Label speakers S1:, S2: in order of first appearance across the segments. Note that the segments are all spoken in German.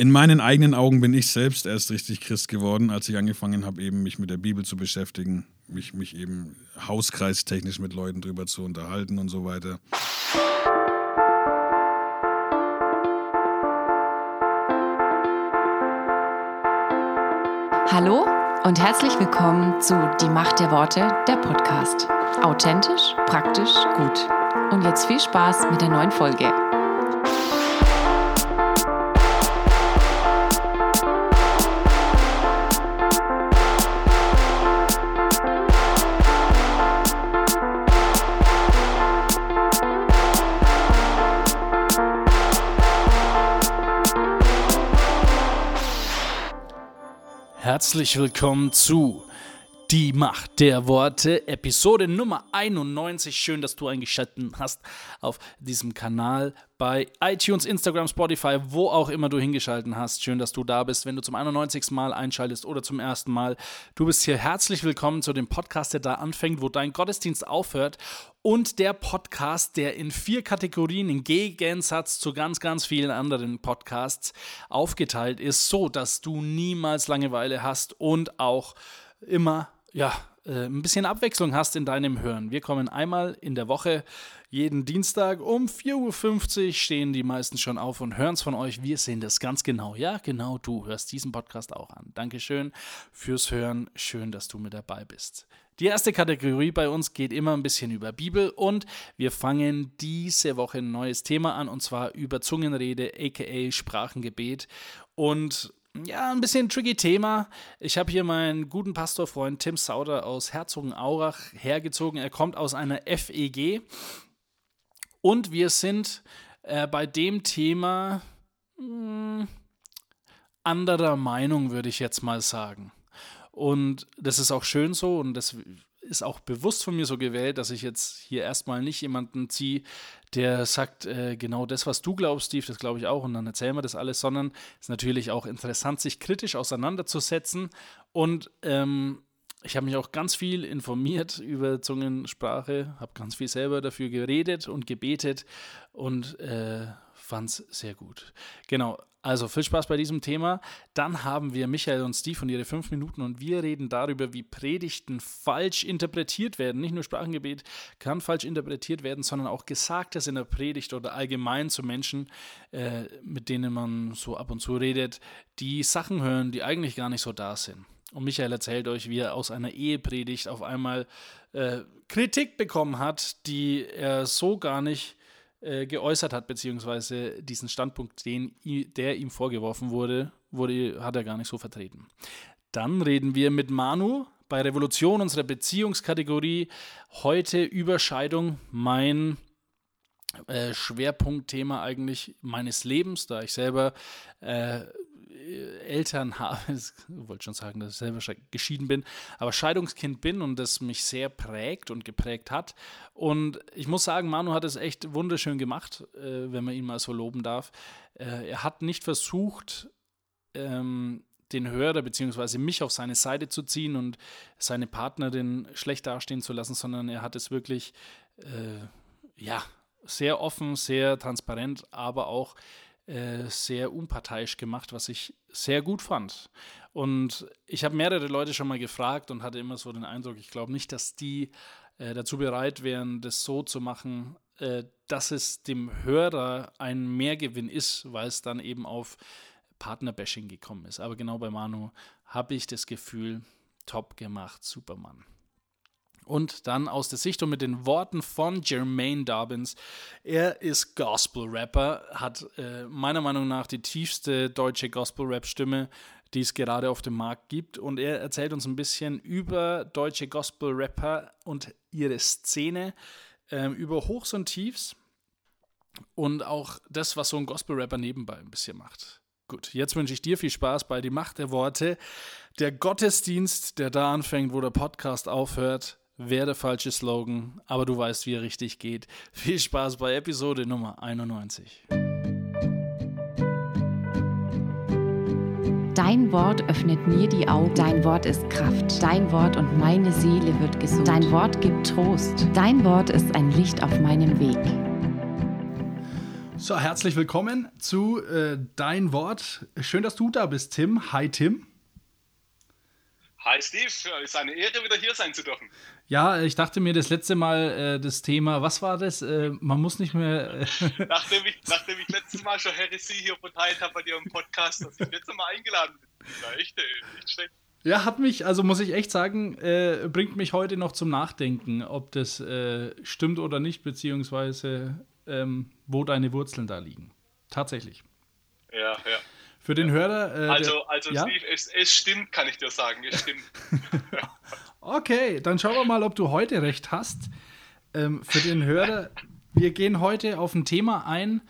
S1: in meinen eigenen Augen bin ich selbst erst richtig Christ geworden, als ich angefangen habe, eben mich mit der Bibel zu beschäftigen, mich, mich eben hauskreistechnisch mit Leuten drüber zu unterhalten und so weiter.
S2: Hallo und herzlich willkommen zu Die Macht der Worte, der Podcast. Authentisch, praktisch, gut. Und jetzt viel Spaß mit der neuen Folge.
S3: Herzlich willkommen zu Die Macht der Worte, Episode Nummer 91. Schön, dass du eingeschaltet hast auf diesem Kanal bei iTunes, Instagram, Spotify, wo auch immer du hingeschaltet hast. Schön, dass du da bist, wenn du zum 91. Mal einschaltest oder zum ersten Mal. Du bist hier herzlich willkommen zu dem Podcast, der da anfängt, wo dein Gottesdienst aufhört und der Podcast, der in vier Kategorien im Gegensatz zu ganz, ganz vielen anderen Podcasts aufgeteilt ist, so dass du niemals Langeweile hast und auch immer, ja, äh, ein bisschen Abwechslung hast in deinem Hören. Wir kommen einmal in der Woche, jeden Dienstag um 4.50 Uhr stehen die meisten schon auf und hören es von euch. Wir sehen das ganz genau. Ja, genau, du hörst diesen Podcast auch an. Dankeschön fürs Hören. Schön, dass du mit dabei bist. Die erste Kategorie bei uns geht immer ein bisschen über Bibel und wir fangen diese Woche ein neues Thema an und zwar über Zungenrede, aka Sprachengebet. Und ja, ein bisschen tricky Thema. Ich habe hier meinen guten Pastorfreund Tim Sauder aus Herzogenaurach hergezogen. Er kommt aus einer FEG und wir sind äh, bei dem Thema mh, hm, anderer Meinung, würde ich jetzt mal sagen. Und das ist auch schön so und das ist auch bewusst von mir so gewählt, dass ich jetzt hier erstmal nicht jemanden ziehe, der sagt, äh, genau das, was du glaubst, Steve, das glaube ich auch und dann erzählen wir das alles, sondern es ist natürlich auch interessant, sich kritisch auseinanderzusetzen und ähm, ich habe mich auch ganz viel informiert über Zungensprache, habe ganz viel selber dafür geredet und gebetet und äh, fand es sehr gut. Genau, also viel Spaß bei diesem Thema. Dann haben wir Michael und Steve und ihre fünf Minuten und wir reden darüber, wie Predigten falsch interpretiert werden. Nicht nur Sprachengebet kann falsch interpretiert werden, sondern auch Gesagtes in der Predigt oder allgemein zu Menschen, äh, mit denen man so ab und zu redet, die Sachen hören, die eigentlich gar nicht so da sind. Und Michael erzählt euch, wie er aus einer Ehepredigt auf einmal äh, Kritik bekommen hat, die er so gar nicht äh, geäußert hat, beziehungsweise diesen Standpunkt, den, der ihm vorgeworfen wurde, wurde, hat er gar nicht so vertreten. Dann reden wir mit Manu bei Revolution, unserer Beziehungskategorie. Heute Überscheidung, mein äh, Schwerpunktthema eigentlich meines Lebens, da ich selber äh, Eltern habe, ich wollte schon sagen, dass ich selber geschieden bin, aber Scheidungskind bin und das mich sehr prägt und geprägt hat. Und ich muss sagen, Manu hat es echt wunderschön gemacht, äh, wenn man ihn mal so loben darf. Äh, er hat nicht versucht, ähm, den Hörer bzw. mich auf seine Seite zu ziehen und seine Partnerin schlecht dastehen zu lassen, sondern er hat es wirklich, äh, ja, sehr offen, sehr transparent, aber auch äh, sehr unparteiisch gemacht, was ich sehr gut fand. Und ich habe mehrere Leute schon mal gefragt und hatte immer so den Eindruck, ich glaube nicht, dass die äh, dazu bereit wären, das so zu machen, äh, dass es dem Hörer ein Mehrgewinn ist, weil es dann eben auf Partnerbashing gekommen ist. Aber genau bei Manu habe ich das Gefühl, top gemacht, Supermann. Und dann aus der Sicht und mit den Worten von Jermaine Dobbins. Er ist Gospel-Rapper, hat äh, meiner Meinung nach die tiefste deutsche Gospel-Rap-Stimme, die es gerade auf dem Markt gibt. Und er erzählt uns ein bisschen über deutsche Gospel-Rapper und ihre Szene, äh, über Hochs und Tiefs und auch das, was so ein Gospel-Rapper nebenbei ein bisschen macht. Gut, jetzt wünsche ich dir viel Spaß bei Die Macht der Worte. Der Gottesdienst, der da anfängt, wo der Podcast aufhört, wäre der falsche Slogan, aber du weißt, wie er richtig geht. Viel Spaß bei Episode Nummer 91.
S2: Dein Wort öffnet mir die Augen. Dein Wort ist Kraft. Dein Wort und meine Seele wird gesund. Dein Wort gibt Trost. Dein Wort ist ein Licht auf meinem Weg.
S3: So, herzlich willkommen zu äh, Dein Wort. Schön, dass du da bist, Tim. Hi, Tim.
S4: Hi Steve, es ist eine Ehre, wieder hier sein zu dürfen.
S3: Ja, ich dachte mir das letzte Mal äh, das Thema, was war das? Äh, man muss nicht mehr.
S4: Äh nachdem, ich, nachdem ich letztes Mal schon Heresy hier verteilt habe bei dir im Podcast, dass ich jetzt mal eingeladen bin. Na, echt, nicht schlecht.
S3: Ja, hat mich, also muss ich echt sagen, äh, bringt mich heute noch zum Nachdenken, ob das äh, stimmt oder nicht, beziehungsweise ähm, wo deine Wurzeln da liegen. Tatsächlich.
S4: Ja, ja.
S3: Für den Hörer.
S4: Äh, also, der, also ja? Steve, es, es, stimmt, kann ich dir sagen. Es stimmt.
S3: okay, dann schauen wir mal, ob du heute recht hast. Ähm, für den Hörer, wir gehen heute auf ein Thema ein,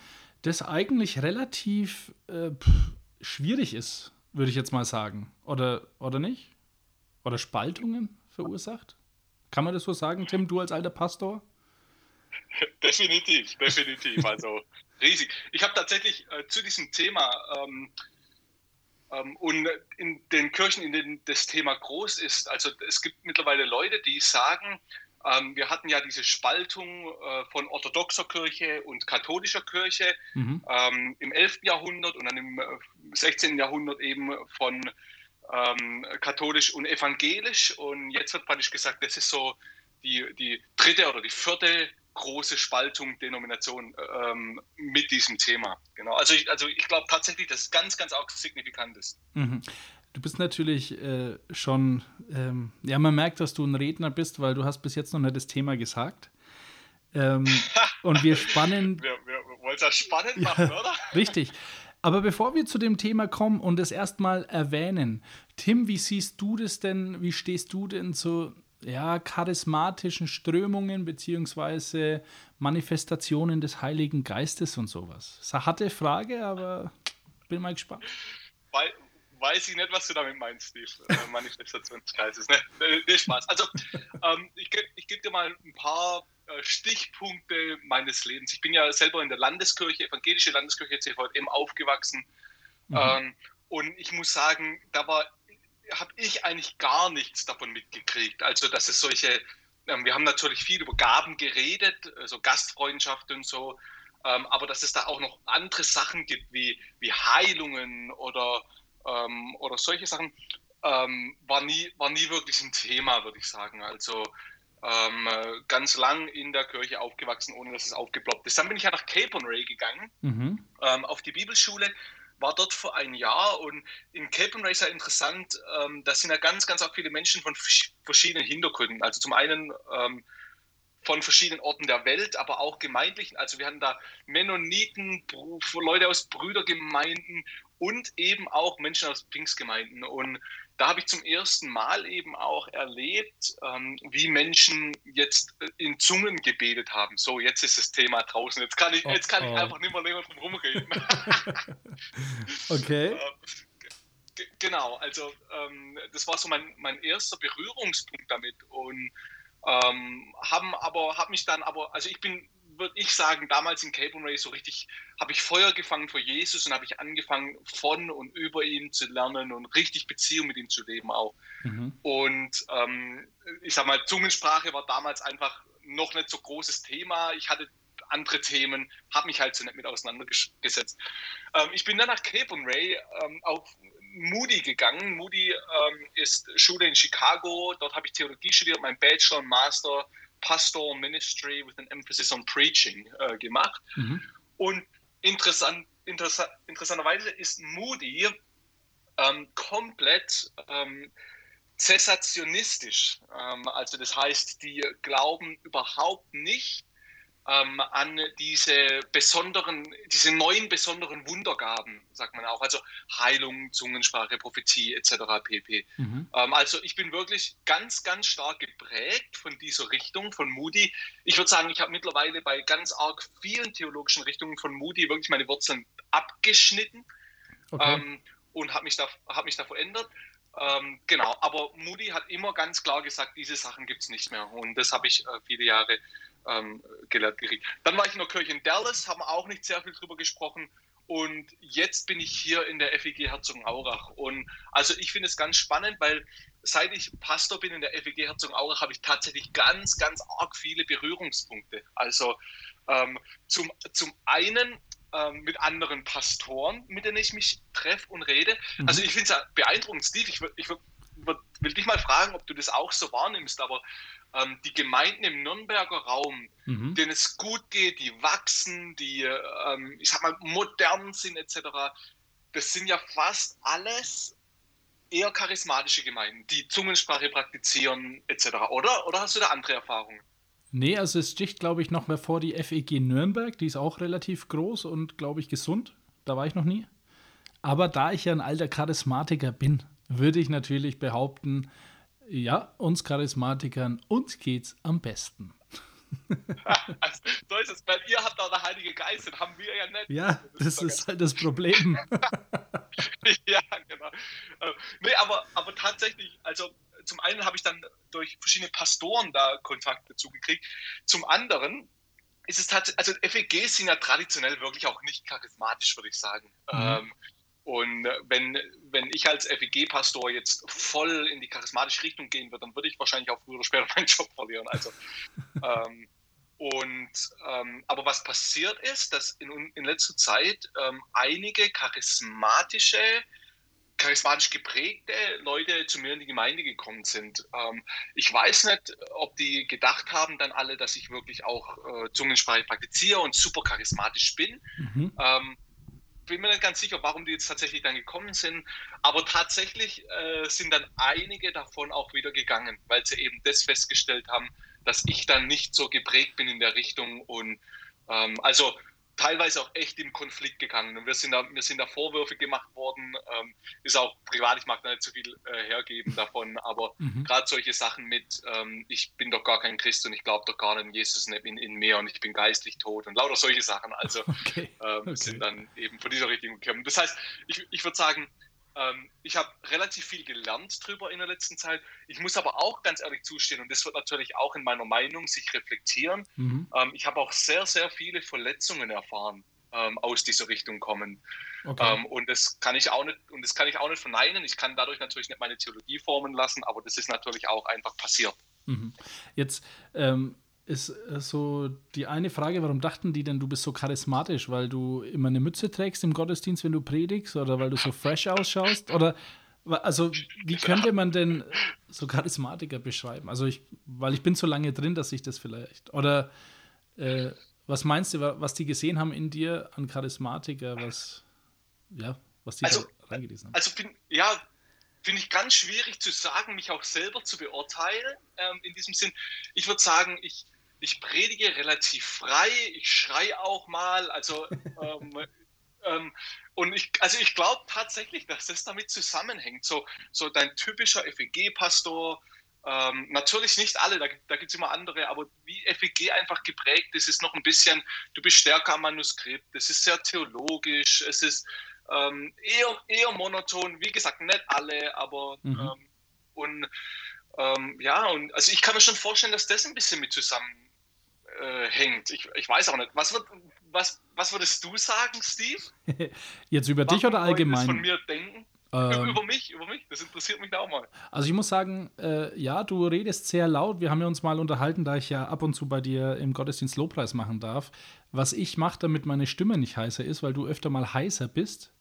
S3: das eigentlich relativ äh, schwierig ist, würde ich jetzt mal sagen. Oder, oder nicht? Oder Spaltungen verursacht? Kann man das so sagen, Tim, du als alter Pastor?
S4: Definitiv, definitiv. Also riesig. Ich habe tatsächlich äh, zu diesem Thema ähm, ähm, und in den Kirchen, in denen das Thema groß ist, also es gibt mittlerweile Leute, die sagen, ähm, wir hatten ja diese Spaltung äh, von orthodoxer Kirche und katholischer Kirche mhm. ähm, im 11. Jahrhundert und dann im äh, 16. Jahrhundert eben von ähm, katholisch und evangelisch. Und jetzt wird praktisch gesagt, das ist so die, die dritte oder die vierte große Spaltung, Denomination ähm, mit diesem Thema. Genau. Also ich, also ich glaube tatsächlich, dass es ganz, ganz auch signifikant ist.
S3: Mhm. Du bist natürlich äh, schon, ähm, ja, man merkt, dass du ein Redner bist, weil du hast bis jetzt noch nicht das Thema gesagt. Ähm, und wir spannen.
S4: Wir, wir, wollen es ja spannend machen, ja, oder?
S3: Richtig. Aber bevor wir zu dem Thema kommen und es erstmal erwähnen, Tim, wie siehst du das denn? Wie stehst du denn zu ja, charismatischen Strömungen beziehungsweise Manifestationen des Heiligen Geistes und sowas? Das ist eine harte Frage, aber bin mal gespannt.
S4: Weil, weiß ich nicht, was du damit meinst, Steve. Äh, Manifestation des Geistes. Ne? Nee, Spaß. Also, ähm, ich, ich gebe dir mal ein paar äh, Stichpunkte meines Lebens. Ich bin ja selber in der Landeskirche, evangelische Landeskirche CVM aufgewachsen. Mhm. Ähm, und ich muss sagen, da war habe ich eigentlich gar nichts davon mitgekriegt. Also, dass es solche, ähm, wir haben natürlich viel über Gaben geredet, so also Gastfreundschaft und so, ähm, aber dass es da auch noch andere Sachen gibt, wie, wie Heilungen oder, ähm, oder solche Sachen, ähm, war, nie, war nie wirklich ein Thema, würde ich sagen. Also, ähm, ganz lang in der Kirche aufgewachsen, ohne dass es aufgeploppt ist. Dann bin ich ja nach Cape on Ray gegangen, mhm. ähm, auf die Bibelschule war dort vor ein Jahr und in Cape Racer interessant, ähm, da sind ja ganz, ganz auch viele Menschen von verschiedenen Hintergründen. Also zum einen ähm, von verschiedenen Orten der Welt, aber auch gemeindlichen. Also wir hatten da Mennoniten, Leute aus Brüdergemeinden und eben auch Menschen aus Pfingstgemeinden. Und da habe ich zum ersten Mal eben auch erlebt, ähm, wie Menschen jetzt äh, in Zungen gebetet haben. So, jetzt ist das Thema draußen. Jetzt kann ich, oh, jetzt kann oh. ich einfach nicht mehr länger drum rumreden.
S3: okay.
S4: Äh, genau, also ähm, das war so mein, mein erster Berührungspunkt damit. Und ähm, haben aber, habe mich dann aber, also ich bin würde ich sagen, damals in Cape Ray so richtig, habe ich Feuer gefangen für Jesus und habe ich angefangen, von und über ihn zu lernen und richtig Beziehung mit ihm zu leben auch. Mhm. Und ähm, ich sag mal, Zungensprache war damals einfach noch nicht so großes Thema. Ich hatte andere Themen, habe mich halt so nicht mit auseinandergesetzt. Ähm, ich bin dann nach Cape Ray ähm, auf Moody gegangen. Moody ähm, ist Schule in Chicago. Dort habe ich Theologie studiert, mein Bachelor und Master Pastoral Ministry with an Emphasis on Preaching äh, gemacht. Mhm. Und interessant, interessant, interessanterweise ist Moody ähm, komplett ähm, zessationistisch. Ähm, also das heißt, die glauben überhaupt nicht ähm, an diese besonderen, diese neuen besonderen Wundergaben, sagt man auch, also Heilung, Zungensprache, Prophetie etc. pp. Mhm. Ähm, also ich bin wirklich ganz, ganz stark geprägt von dieser Richtung von Moody. Ich würde sagen, ich habe mittlerweile bei ganz arg vielen theologischen Richtungen von Moody wirklich meine Wurzeln abgeschnitten okay. ähm, und habe mich, da, hab mich da verändert. Ähm, genau, aber Moody hat immer ganz klar gesagt, diese Sachen gibt es nicht mehr. Und das habe ich äh, viele Jahre ähm, gelernt gekriegt. Dann war ich in der Kirche in Dallas, haben auch nicht sehr viel drüber gesprochen. Und jetzt bin ich hier in der FEG Herzogenaurach. Und also ich finde es ganz spannend, weil seit ich Pastor bin in der FEG Herzogenaurach, habe ich tatsächlich ganz, ganz arg viele Berührungspunkte. Also ähm, zum, zum einen ähm, mit anderen Pastoren, mit denen ich mich treffe und rede. Mhm. Also ich finde es ja beeindruckend, Steve. Ich, ich will dich mal fragen, ob du das auch so wahrnimmst, aber ähm, die Gemeinden im Nürnberger Raum, mhm. denen es gut geht, die wachsen, die, ähm, ich sag mal, modern sind etc., das sind ja fast alles eher charismatische Gemeinden, die Zungensprache praktizieren etc., oder? Oder hast du da andere Erfahrungen?
S3: Nee, also es sticht, glaube ich, noch mehr vor die FEG Nürnberg, die ist auch relativ groß und, glaube ich, gesund. Da war ich noch nie. Aber da ich ja ein alter Charismatiker bin, würde ich natürlich behaupten, ja, uns Charismatikern, uns geht's am besten.
S4: also, so ist es, weil ihr habt auch der Heilige Geist, den haben wir ja nicht.
S3: Ja, das, das ist, ist halt das Problem.
S4: ja, genau. Äh, nee, aber, aber tatsächlich, also zum einen habe ich dann durch verschiedene Pastoren da Kontakt dazu gekriegt. Zum anderen ist es tatsächlich, also FEGs sind ja traditionell wirklich auch nicht charismatisch, würde ich sagen. Mhm. Ähm, und wenn, wenn ich als FEG-Pastor jetzt voll in die charismatische Richtung gehen würde, dann würde ich wahrscheinlich auch früher oder später meinen Job verlieren. Also, ähm, und, ähm, aber was passiert ist, dass in, in letzter Zeit ähm, einige charismatische, charismatisch geprägte Leute zu mir in die Gemeinde gekommen sind. Ähm, ich weiß nicht, ob die gedacht haben dann alle, dass ich wirklich auch äh, Zungensprache praktiziere und super charismatisch bin. Mhm ähm, bin mir nicht ganz sicher, warum die jetzt tatsächlich dann gekommen sind, aber tatsächlich äh, sind dann einige davon auch wieder gegangen, weil sie eben das festgestellt haben, dass ich dann nicht so geprägt bin in der Richtung und ähm, also teilweise auch echt im Konflikt gegangen. Und wir sind da, mir sind da Vorwürfe gemacht worden. Ähm, ist auch privat, ich mag da nicht so viel äh, hergeben davon, aber mhm. gerade solche Sachen mit, ähm, ich bin doch gar kein Christ und ich glaube doch gar nicht in Jesus in, in mir und ich bin geistlich tot und lauter solche Sachen. Also okay. Ähm, okay. sind dann eben von dieser Richtung gekommen. Das heißt, ich, ich würde sagen, ähm, ich habe relativ viel gelernt drüber in der letzten Zeit. Ich muss aber auch ganz ehrlich zustehen, und das wird natürlich auch in meiner Meinung sich reflektieren. Mhm. Ähm, ich habe auch sehr, sehr viele Verletzungen erfahren ähm, aus dieser Richtung kommen. Okay. Ähm, und das kann ich auch nicht, und das kann ich auch nicht verneinen. Ich kann dadurch natürlich nicht meine Theologie formen lassen, aber das ist natürlich auch einfach passiert.
S3: Mhm. Jetzt ähm, ist äh, so die eine Frage, warum dachten die denn, du bist so charismatisch, weil du immer eine Mütze trägst im Gottesdienst, wenn du predigst oder weil du so fresh ausschaust? Oder also wie könnte man denn so Charismatiker beschreiben? Also ich, weil ich bin so lange drin, dass ich das vielleicht. Oder äh, was meinst du, was die gesehen haben in dir an Charismatiker, was, ja, was die
S4: also, da reingelesen haben? Also bin, ja, finde ich ganz schwierig zu sagen, mich auch selber zu beurteilen ähm, in diesem Sinn. Ich würde sagen, ich, ich predige relativ frei, ich schreie auch mal, also ähm, ähm, und ich, also ich glaube tatsächlich, dass das damit zusammenhängt. So, so dein typischer FEG-Pastor, ähm, natürlich nicht alle, da, da gibt es immer andere, aber wie FEG einfach geprägt ist, ist noch ein bisschen, du bist stärker am Manuskript, es ist sehr theologisch, es ist ähm, eher, eher monoton, wie gesagt, nicht alle, aber mhm. ähm, und ähm, ja, und also ich kann mir schon vorstellen, dass das ein bisschen mit zusammen äh, hängt. Ich, ich weiß auch nicht. Was, wird, was, was würdest du sagen, Steve?
S3: Jetzt über dich oder allgemein?
S4: von mir denken? Ähm, über mich, über mich. Das interessiert mich da auch mal.
S3: Also ich muss sagen, äh, ja, du redest sehr laut. Wir haben ja uns mal unterhalten, da ich ja ab und zu bei dir im Gottesdienst Lobpreis machen darf. Was ich mache, damit meine Stimme nicht heißer ist, weil du öfter mal heißer bist.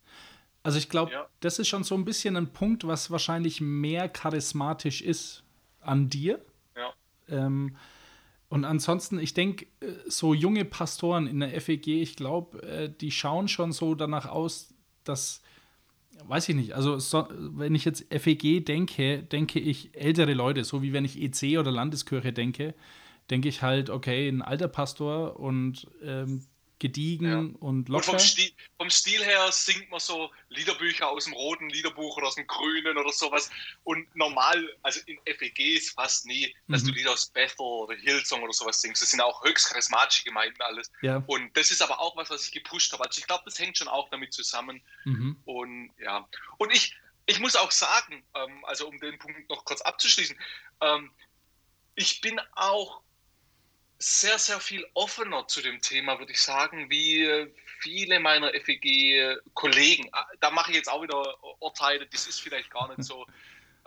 S3: Also ich glaube, ja. das ist schon so ein bisschen ein Punkt, was wahrscheinlich mehr charismatisch ist an dir.
S4: Ja.
S3: Ähm, und ansonsten, ich denke, äh, so junge Pastoren in der FEG, ich glaube, äh, die schauen schon so danach aus, dass, weiß ich nicht, also so, wenn ich jetzt FEG denke, denke ich ältere Leute, so wie wenn ich EC oder Landeskirche denke, denke ich halt, okay, ein alter Pastor und ähm, gediegen ja. und locker. Und
S4: vom Stil, vom Stil, her singt man so Liederbücher aus dem roten Liederbuch oder aus dem grünen oder sowas. Und normal, also in FEGs fast nie, dass mhm. du Lieder aus Bethel oder Hillsong oder sowas singst. Das sind auch höchst charismatische Gemeinden alles.
S3: Ja.
S4: Und das ist aber auch was, was ich gepusht habe. Also ich glaube, das hängt schon auch damit zusammen. Mhm. Und ja, und ich, ich muss auch sagen, ähm, also um den Punkt noch kurz abzuschließen, ähm, ich bin auch sehr, sehr viel offener zu dem Thema, würde ich sagen, wie viele meiner FEG-Kollegen. Ah, da mache ich jetzt auch wieder Urteile, das ist vielleicht gar nicht so.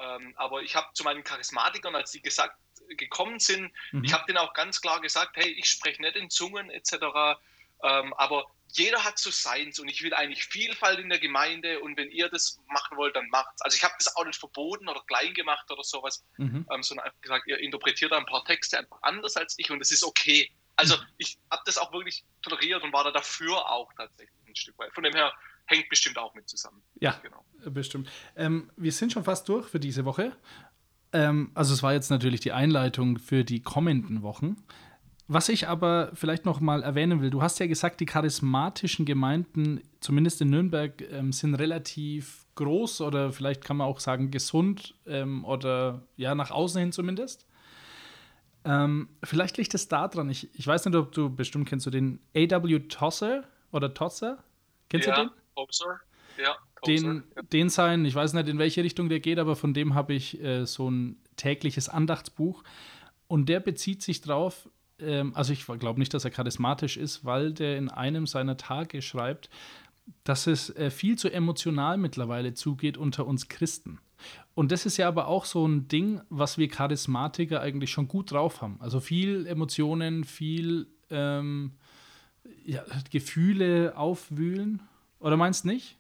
S4: Ähm, aber ich habe zu meinen Charismatikern, als die gesagt gekommen sind, mhm. ich habe denen auch ganz klar gesagt, hey, ich spreche nicht in Zungen etc. Ähm, aber jeder hat so seins und ich will eigentlich Vielfalt in der Gemeinde und wenn ihr das machen wollt, dann macht's. Also ich habe das auch nicht verboten oder klein gemacht oder sowas, mhm. ähm, sondern einfach gesagt, ihr interpretiert ein paar Texte einfach anders als ich und das ist okay. Also mhm. ich habe das auch wirklich toleriert und war da dafür auch tatsächlich ein Stück weit. Von dem her hängt bestimmt auch mit zusammen.
S3: Ja, genau. bestimmt. Ähm, wir sind schon fast durch für diese Woche. Ähm, also es war jetzt natürlich die Einleitung für die kommenden Wochen. Was ich aber vielleicht noch mal erwähnen will, du hast ja gesagt, die charismatischen Gemeinden, zumindest in Nürnberg, ähm, sind relativ groß oder vielleicht kann man auch sagen gesund ähm, oder ja, nach außen hin zumindest. Ähm, vielleicht liegt es daran, ich, ich weiß nicht, ob du bestimmt kennst du den A.W. Tosser oder Tosser? Kennst ja, du den? Tosser. Ja, den, ja. den sein, ich weiß nicht, in welche Richtung der geht, aber von dem habe ich äh, so ein tägliches Andachtsbuch. Und der bezieht sich drauf, ähm, also ich glaube nicht, dass er charismatisch ist, weil der in einem seiner Tage schreibt, dass es äh, viel zu emotional mittlerweile zugeht unter uns Christen. Und das ist ja aber auch so ein Ding, was wir Charismatiker eigentlich schon gut drauf haben. Also viel Emotionen, viel ähm, ja, Gefühle aufwühlen. Oder meinst du nicht?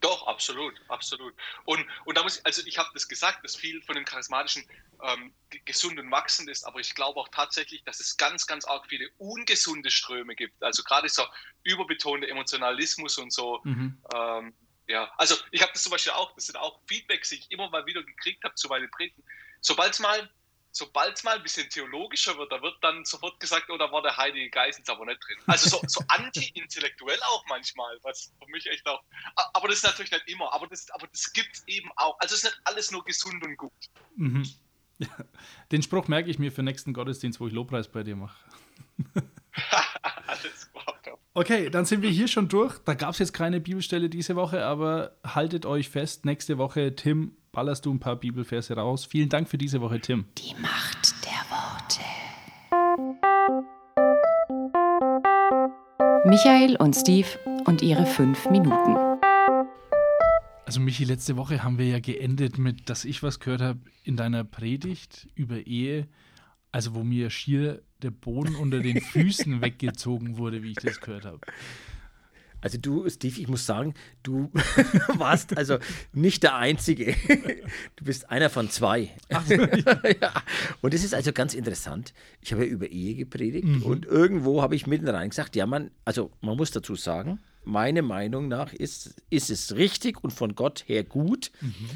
S4: Doch, absolut, absolut. Und, und da muss ich, also ich habe das gesagt, dass viel von dem Charismatischen ähm, gesund und wachsend ist, aber ich glaube auch tatsächlich, dass es ganz, ganz arg viele ungesunde Ströme gibt. Also gerade so überbetonte Emotionalismus und so. Mhm. Ähm, ja, also ich habe das zum Beispiel auch, das sind auch Feedbacks, die ich immer mal wieder gekriegt habe zu meinen Predigten. Sobald es mal sobald es mal ein bisschen theologischer wird, da wird dann sofort gesagt, oh, da war der Heilige Geist jetzt aber nicht drin. Also so, so anti-intellektuell auch manchmal, was für mich echt auch. Aber das ist natürlich nicht immer, aber das, aber das gibt es eben auch. Also es ist nicht alles nur gesund und gut. Mhm.
S3: Ja. Den Spruch merke ich mir für den nächsten Gottesdienst, wo ich Lobpreis bei dir mache. Alles Okay, dann sind wir hier schon durch. Da gab es jetzt keine Bibelstelle diese Woche, aber haltet euch fest, nächste Woche, Tim, ballerst du ein paar Bibelverse raus. Vielen Dank für diese Woche, Tim.
S2: Die Macht der Worte. Michael und Steve und ihre fünf Minuten.
S3: Also Michi, letzte Woche haben wir ja geendet mit, dass ich was gehört habe in deiner Predigt über Ehe, also wo mir schier der Boden unter den Füßen weggezogen wurde, wie ich das gehört habe.
S5: Also du, Steve, ich muss sagen, du warst also nicht der Einzige. Du bist einer von zwei. Ach, ja. Und es ist also ganz interessant. Ich habe ja über Ehe gepredigt mhm. und irgendwo habe ich mitten rein gesagt, ja man, also man muss dazu sagen, meine Meinung nach ist, ist es richtig und von Gott her gut, mhm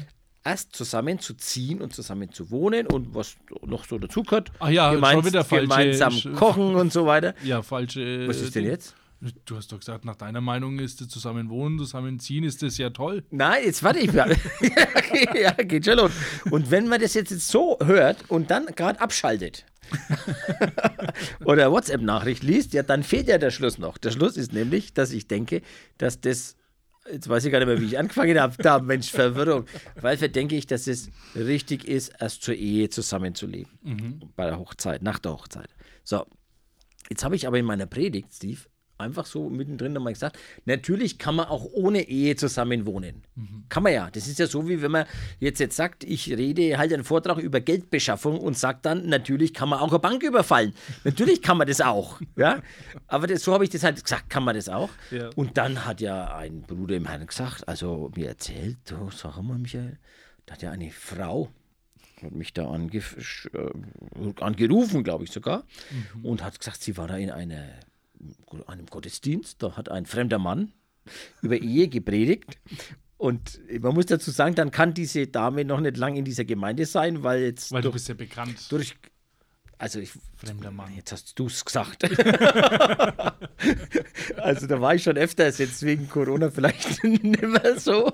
S5: erst zusammen zu ziehen und zusammen zu wohnen und was noch so dazugehört.
S3: Ach ja, Gemeins, schon wieder falsche,
S5: gemeinsam kochen und so weiter.
S3: Ja, falsche.
S5: Was ist denn jetzt?
S3: Du hast doch gesagt, nach deiner Meinung ist es zusammen wohnen, zusammen ziehen, ist das ja toll.
S5: Nein, jetzt warte ich mal. ja, geht schon los. Und wenn man das jetzt so hört und dann gerade abschaltet oder WhatsApp-Nachricht liest, ja, dann fehlt ja der Schluss noch. Der Schluss ist nämlich, dass ich denke, dass das Jetzt weiß ich gar nicht mehr, wie ich angefangen habe. Da, Mensch, Verwirrung. Weil denke ich, dass es richtig ist, erst zur Ehe zusammenzuleben. Mhm. Bei der Hochzeit, nach der Hochzeit. So. Jetzt habe ich aber in meiner Predigt, Steve, einfach so mittendrin nochmal gesagt, natürlich kann man auch ohne Ehe zusammen wohnen. Mhm. Kann man ja. Das ist ja so, wie wenn man jetzt, jetzt sagt, ich rede halt einen Vortrag über Geldbeschaffung und sagt dann, natürlich kann man auch eine Bank überfallen. natürlich kann man das auch. Ja? Aber das, so habe ich das halt gesagt, kann man das auch. Ja. Und dann hat ja ein Bruder im Herrn gesagt, also mir erzählt, oh, sag mal, Michael, da hat ja eine Frau, hat mich da ange, äh, angerufen, glaube ich sogar, mhm. und hat gesagt, sie war da in einer einem Gottesdienst, da hat ein fremder Mann über Ehe gepredigt. Und man muss dazu sagen, dann kann diese Dame noch nicht lang in dieser Gemeinde sein, weil jetzt.
S3: Weil durch, du bist ja bekannt.
S5: Durch, also ich,
S3: Fremder Mann.
S5: Jetzt hast du es gesagt. also da war ich schon öfters, jetzt wegen Corona vielleicht nicht mehr so.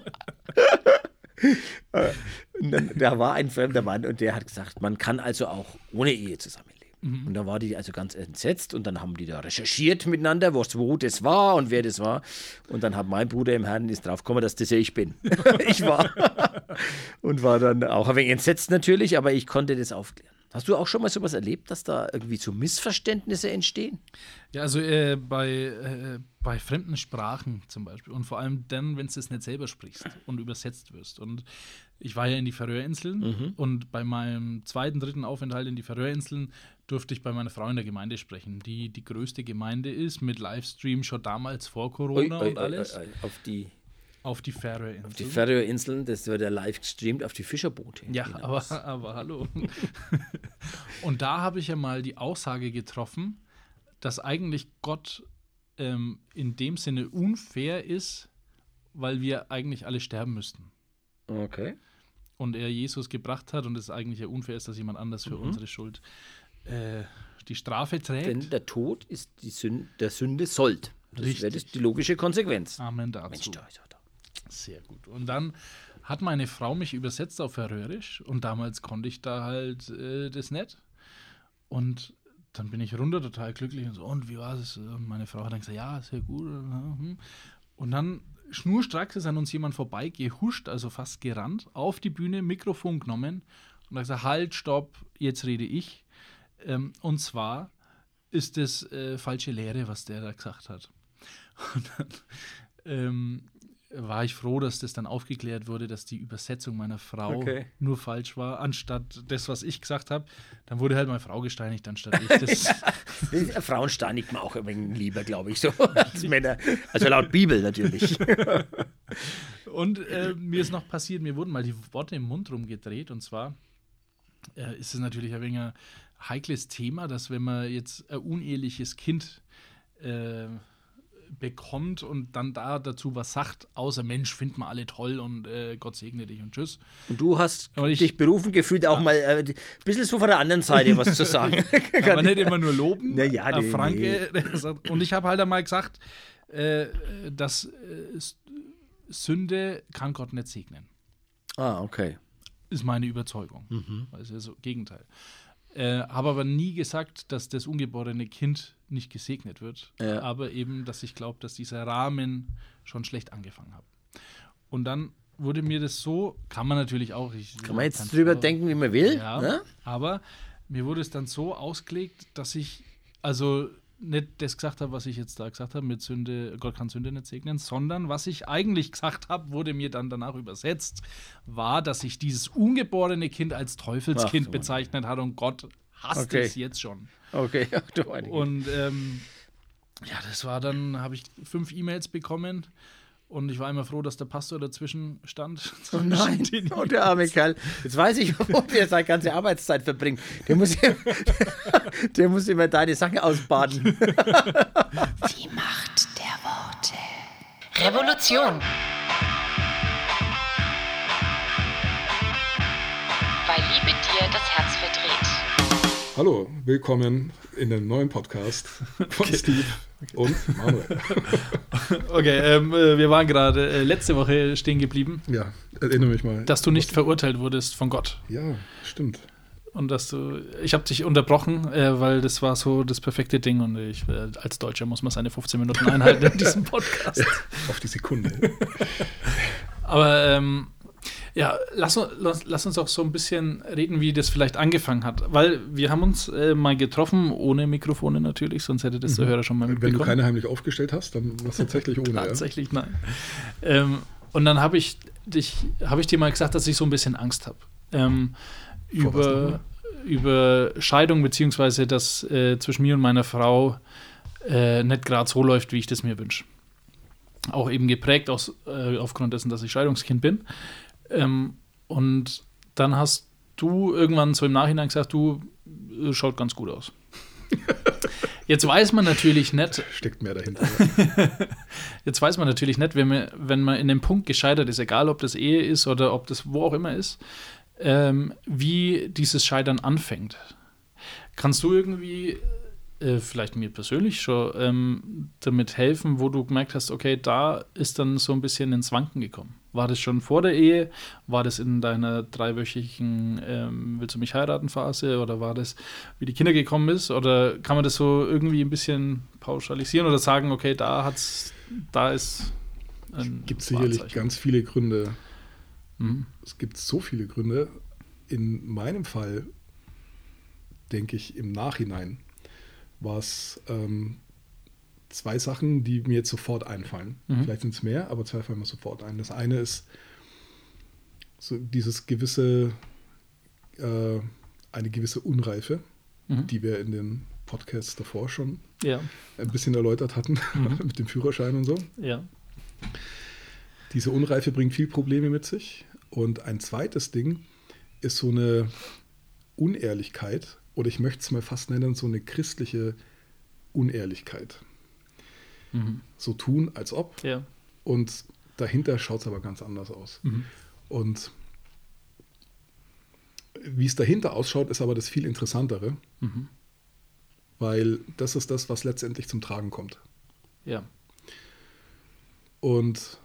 S5: da war ein fremder Mann und der hat gesagt, man kann also auch ohne Ehe zusammen Mhm. Und da war die also ganz entsetzt und dann haben die da recherchiert miteinander, was, wo das war und wer das war. Und dann hat mein Bruder im Herrn ist drauf gekommen, dass das ja ich bin. ich war. und war dann auch ein wenig entsetzt natürlich, aber ich konnte das aufklären. Hast du auch schon mal sowas erlebt, dass da irgendwie so Missverständnisse entstehen?
S3: Ja, also äh, bei, äh, bei fremden Sprachen zum Beispiel und vor allem dann, wenn du es nicht selber sprichst und übersetzt wirst. Und ich war ja in die Färöerinseln
S5: Mhm.
S3: und bei meinem zweiten, dritten Aufenthalt in die Färöerinseln durfte ich bei meiner Frau in der Gemeinde sprechen, die die größte Gemeinde ist, mit Livestream schon damals vor Corona
S5: Ui, ui,
S3: und alles,
S5: ui, Auf die,
S3: auf die Färöerinseln.
S5: die Färöerinseln, das wird ja live gestreamt auf die Fischerboote.
S3: Ja,
S5: hinaus.
S3: aber, aber hallo. Und da habe ich ja mal die Aussage getroffen, dass eigentlich Gott ähm, in dem Sinne unfair ist, weil wir eigentlich alle sterben müssten.
S5: Okay.
S3: Und er Jesus gebracht hat und es eigentlich ja unfair ist, dass jemand anders für unsere Schuld äh, die Strafe trägt.
S5: Denn der Tod ist die Sünde, der Sünde Sold. Das
S3: Richtig.
S5: wäre das die logische Konsequenz.
S3: Amen dazu.
S5: Mensch, da ist er da.
S3: Sehr gut. Und dann hat meine Frau mich übersetzt auf Färöisch und damals konnte ich da halt äh, das nicht. Und dann bin ich runter total glücklich und so, und wie war es? Und meine Frau hat dann gesagt, ja, sehr gut. Und dann schnurstracks ist an uns jemand vorbei, gehuscht, also fast gerannt, auf die Bühne, Mikrofon genommen und hat gesagt, halt, stopp, jetzt rede ich. Ähm, und zwar ist das äh, falsche Lehre, was der da gesagt hat. Und dann ähm, war ich froh, dass das dann aufgeklärt wurde, dass die Übersetzung meiner Frau
S5: Okay.
S3: nur falsch war, anstatt das, was ich gesagt habe. Dann wurde halt meine Frau gesteinigt, anstatt ich das.
S5: Das- Frauen steinigt man auch ein wenig lieber, glaube ich, so als Männer. Also laut Bibel natürlich.
S3: Und äh, mir ist noch passiert, mir wurden mal die Worte im Mund rumgedreht. Und zwar äh, ist es natürlich ein wenig heikles Thema, dass wenn man jetzt ein uneheliches Kind äh, bekommt und dann da dazu was sagt, außer Mensch, finden wir alle toll und äh, Gott segne dich und tschüss.
S5: Und du hast
S3: Aber ich-
S5: dich berufen gefühlt, auch mal äh, ein bisschen so von der anderen Seite was zu sagen.
S3: Aber nicht immer nur loben.
S5: Na ja,
S3: Ein
S5: nee,
S3: Franke. sagt- Und ich habe halt einmal gesagt, äh, dass äh, Sünde kann Gott nicht segnen.
S5: ah, okay.
S3: Ist meine Überzeugung.
S5: Mhm.
S3: Also so Gegenteil. Äh, habe aber nie gesagt, dass das ungeborene Kind nicht gesegnet wird.
S5: Ja.
S3: Aber eben, dass ich glaube, dass dieser Rahmen schon schlecht angefangen hat. Und dann wurde mir das so, kann man natürlich auch. Ich,
S5: Kann man jetzt drüber denken, wie man will.
S3: ja,
S5: Ne?
S3: aber mir wurde es dann so ausgelegt, dass ich also nicht das gesagt habe, was ich jetzt da gesagt habe, mit Sünde, Gott kann Sünde nicht segnen, sondern was ich eigentlich gesagt habe, wurde mir dann danach übersetzt, war, dass ich dieses ungeborene Kind als
S5: Ach,
S3: Teufelskind
S5: du
S3: bezeichnet hat und Gott hasst
S5: Okay.
S3: es jetzt schon.
S5: Okay, ach du Güte.
S3: Und ähm, ja, das war dann, habe ich fünf E-Mails bekommen und ich war immer froh, dass der Pastor dazwischen stand.
S5: Oh nein,
S3: Den
S5: oh, der arme Kerl. Jetzt weiß ich, wo der seine ganze Arbeitszeit verbringt. Der muss, der muss immer deine Sachen ausbaden.
S2: Die Macht der Worte. Revolution. Weil Liebe dir das Herz verdreht.
S1: Hallo, willkommen in dem neuen Podcast von Steve und Manuel.
S3: Okay, ähm, äh, wir waren gerade äh, letzte Woche stehen geblieben,
S1: Ja, erinnere mich mal.
S3: dass du nicht verurteilt wurdest von Gott.
S1: ja, stimmt.
S3: Und dass du, ich habe dich unterbrochen, äh, weil das war so das perfekte Ding und ich, äh, als Deutscher muss man seine 15 Minuten einhalten in diesem Podcast.
S1: Auf die Sekunde.
S3: Aber ähm, ja, lass, uns- lass, lass uns auch so ein bisschen reden, wie das vielleicht angefangen hat. Weil wir haben uns äh, mal getroffen, ohne Mikrofone natürlich, sonst hätte das der Hörer schon mal
S1: Wenn
S3: mitbekommen.
S1: du keine heimlich aufgestellt hast, dann was tatsächlich ohne. Ja?
S3: Tatsächlich, nein. Ähm, und dann habe ich dich, habe ich dir mal gesagt, dass ich so ein bisschen Angst habe. Ähm, über, über Scheidung, beziehungsweise dass äh, zwischen mir und meiner Frau äh, nicht gerade so läuft, wie ich das mir wünsche. Auch eben geprägt aus, äh, aufgrund dessen, dass ich Scheidungskind bin. Ähm, und dann hast du irgendwann so im Nachhinein gesagt, du äh, schaut ganz gut aus. Jetzt weiß man natürlich nicht,
S1: Steckt mehr dahinter.
S3: Jetzt weiß man natürlich nicht, wenn man, wenn man in dem Punkt gescheitert ist, egal ob das Ehe ist oder ob das wo auch immer ist, ähm, wie dieses Scheitern anfängt. Kannst du irgendwie, äh, vielleicht mir persönlich schon, ähm, damit helfen, wo du gemerkt hast, okay, da ist dann so ein bisschen ins Wanken gekommen? War das schon vor der Ehe? War das in deiner dreiwöchigen ähm, Willst du mich heiraten Phase? Oder war das, wie die Kinder gekommen ist? Oder kann man das so irgendwie ein bisschen pauschalisieren oder sagen, okay, da hat's, da ist ein
S1: gibt sicherlich ganz viele Gründe.
S3: Mhm.
S1: Es gibt so viele Gründe. In meinem Fall
S6: denke ich, im Nachhinein war es ähm, zwei Sachen, die mir jetzt sofort einfallen. Vielleicht sind es mehr, aber zwei fallen mir sofort ein. Das eine ist so dieses gewisse, äh, eine gewisse Unreife, die wir in den Podcasts davor schon
S3: Ja,
S6: ein bisschen erläutert hatten, mit dem Führerschein und so.
S3: ja.
S6: Diese Unreife bringt viel Probleme mit sich. Und ein zweites Ding ist so eine Unehrlichkeit, oder ich möchte es mal fast nennen, so eine christliche Unehrlichkeit. So tun, als ob.
S3: Ja.
S6: Und dahinter schaut es aber ganz anders aus. Und wie es dahinter ausschaut, ist aber das viel Interessantere, weil das ist das, was letztendlich zum Tragen kommt.
S3: Ja.
S6: Und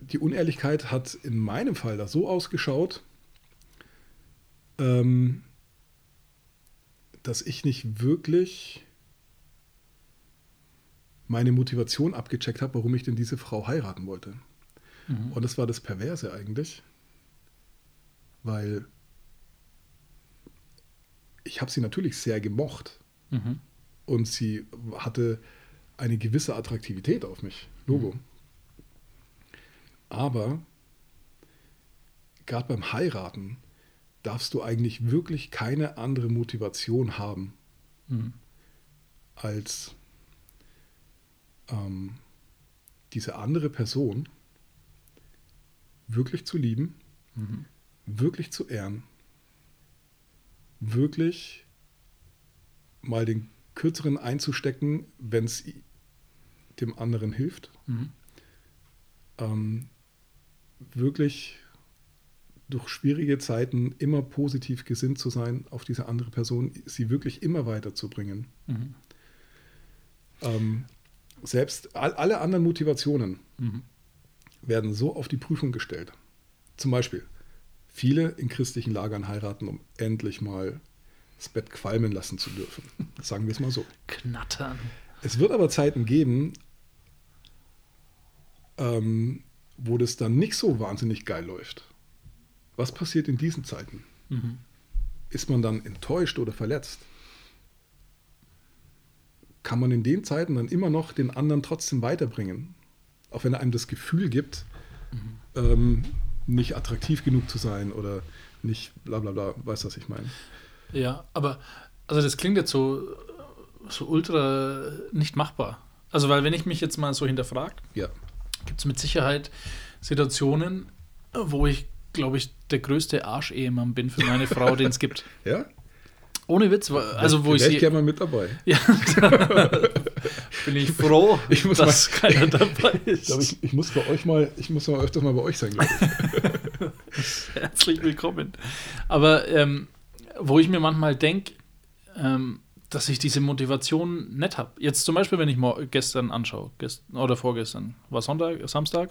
S6: die Unehrlichkeit hat in meinem Fall da so ausgeschaut, ähm, dass ich nicht wirklich meine Motivation abgecheckt habe, warum ich denn diese Frau heiraten wollte. Und das war das Perverse eigentlich, weil ich habe sie natürlich sehr gemocht und sie hatte eine gewisse Attraktivität auf mich, Logo. Aber gerade beim Heiraten darfst du eigentlich wirklich keine andere Motivation haben, als ähm, diese andere Person wirklich zu lieben, wirklich zu ehren, wirklich mal den kürzeren einzustecken, wenn es dem anderen hilft. Ähm, wirklich durch schwierige Zeiten immer positiv gesinnt zu sein auf diese andere Person, sie wirklich immer weiterzubringen. Ähm, selbst all, alle anderen Motivationen werden so auf die Prüfung gestellt. Zum Beispiel, viele in christlichen Lagern heiraten, um endlich mal das Bett qualmen lassen zu dürfen. Sagen wir es mal so.
S3: Knattern.
S6: Es wird aber Zeiten geben, ähm, wo das dann nicht so wahnsinnig geil läuft. Was passiert in diesen Zeiten? Ist man dann enttäuscht oder verletzt? Kann man in den Zeiten dann immer noch den anderen trotzdem weiterbringen? Auch wenn er einem das Gefühl gibt, ähm, nicht attraktiv genug zu sein oder nicht bla bla bla, weißt du, was ich meine?
S3: Ja, aber also das klingt jetzt so, so ultra nicht machbar. Also, weil wenn ich mich jetzt mal so hinterfrage,
S6: Ja.
S3: gibt es mit Sicherheit Situationen, wo ich, glaube ich, der größte Arsch-Ehemann bin für meine Frau, den es gibt.
S6: Ja?
S3: Ohne Witz, also wo ich
S6: ich gerne mal mit dabei.
S3: ja, da bin ich froh,
S6: Ich muss
S3: dass keiner dabei ist.
S6: Ich glaube, ich, ich muss bei euch mal, ich muss mal öfters mal bei euch sein, glaube ich.
S3: Herzlich willkommen. Aber ähm, wo ich mir manchmal denke, ähm, dass ich diese Motivation nicht habe. Jetzt zum Beispiel, wenn ich mal gestern anschaue, gestern oder vorgestern, war Sonntag, Samstag.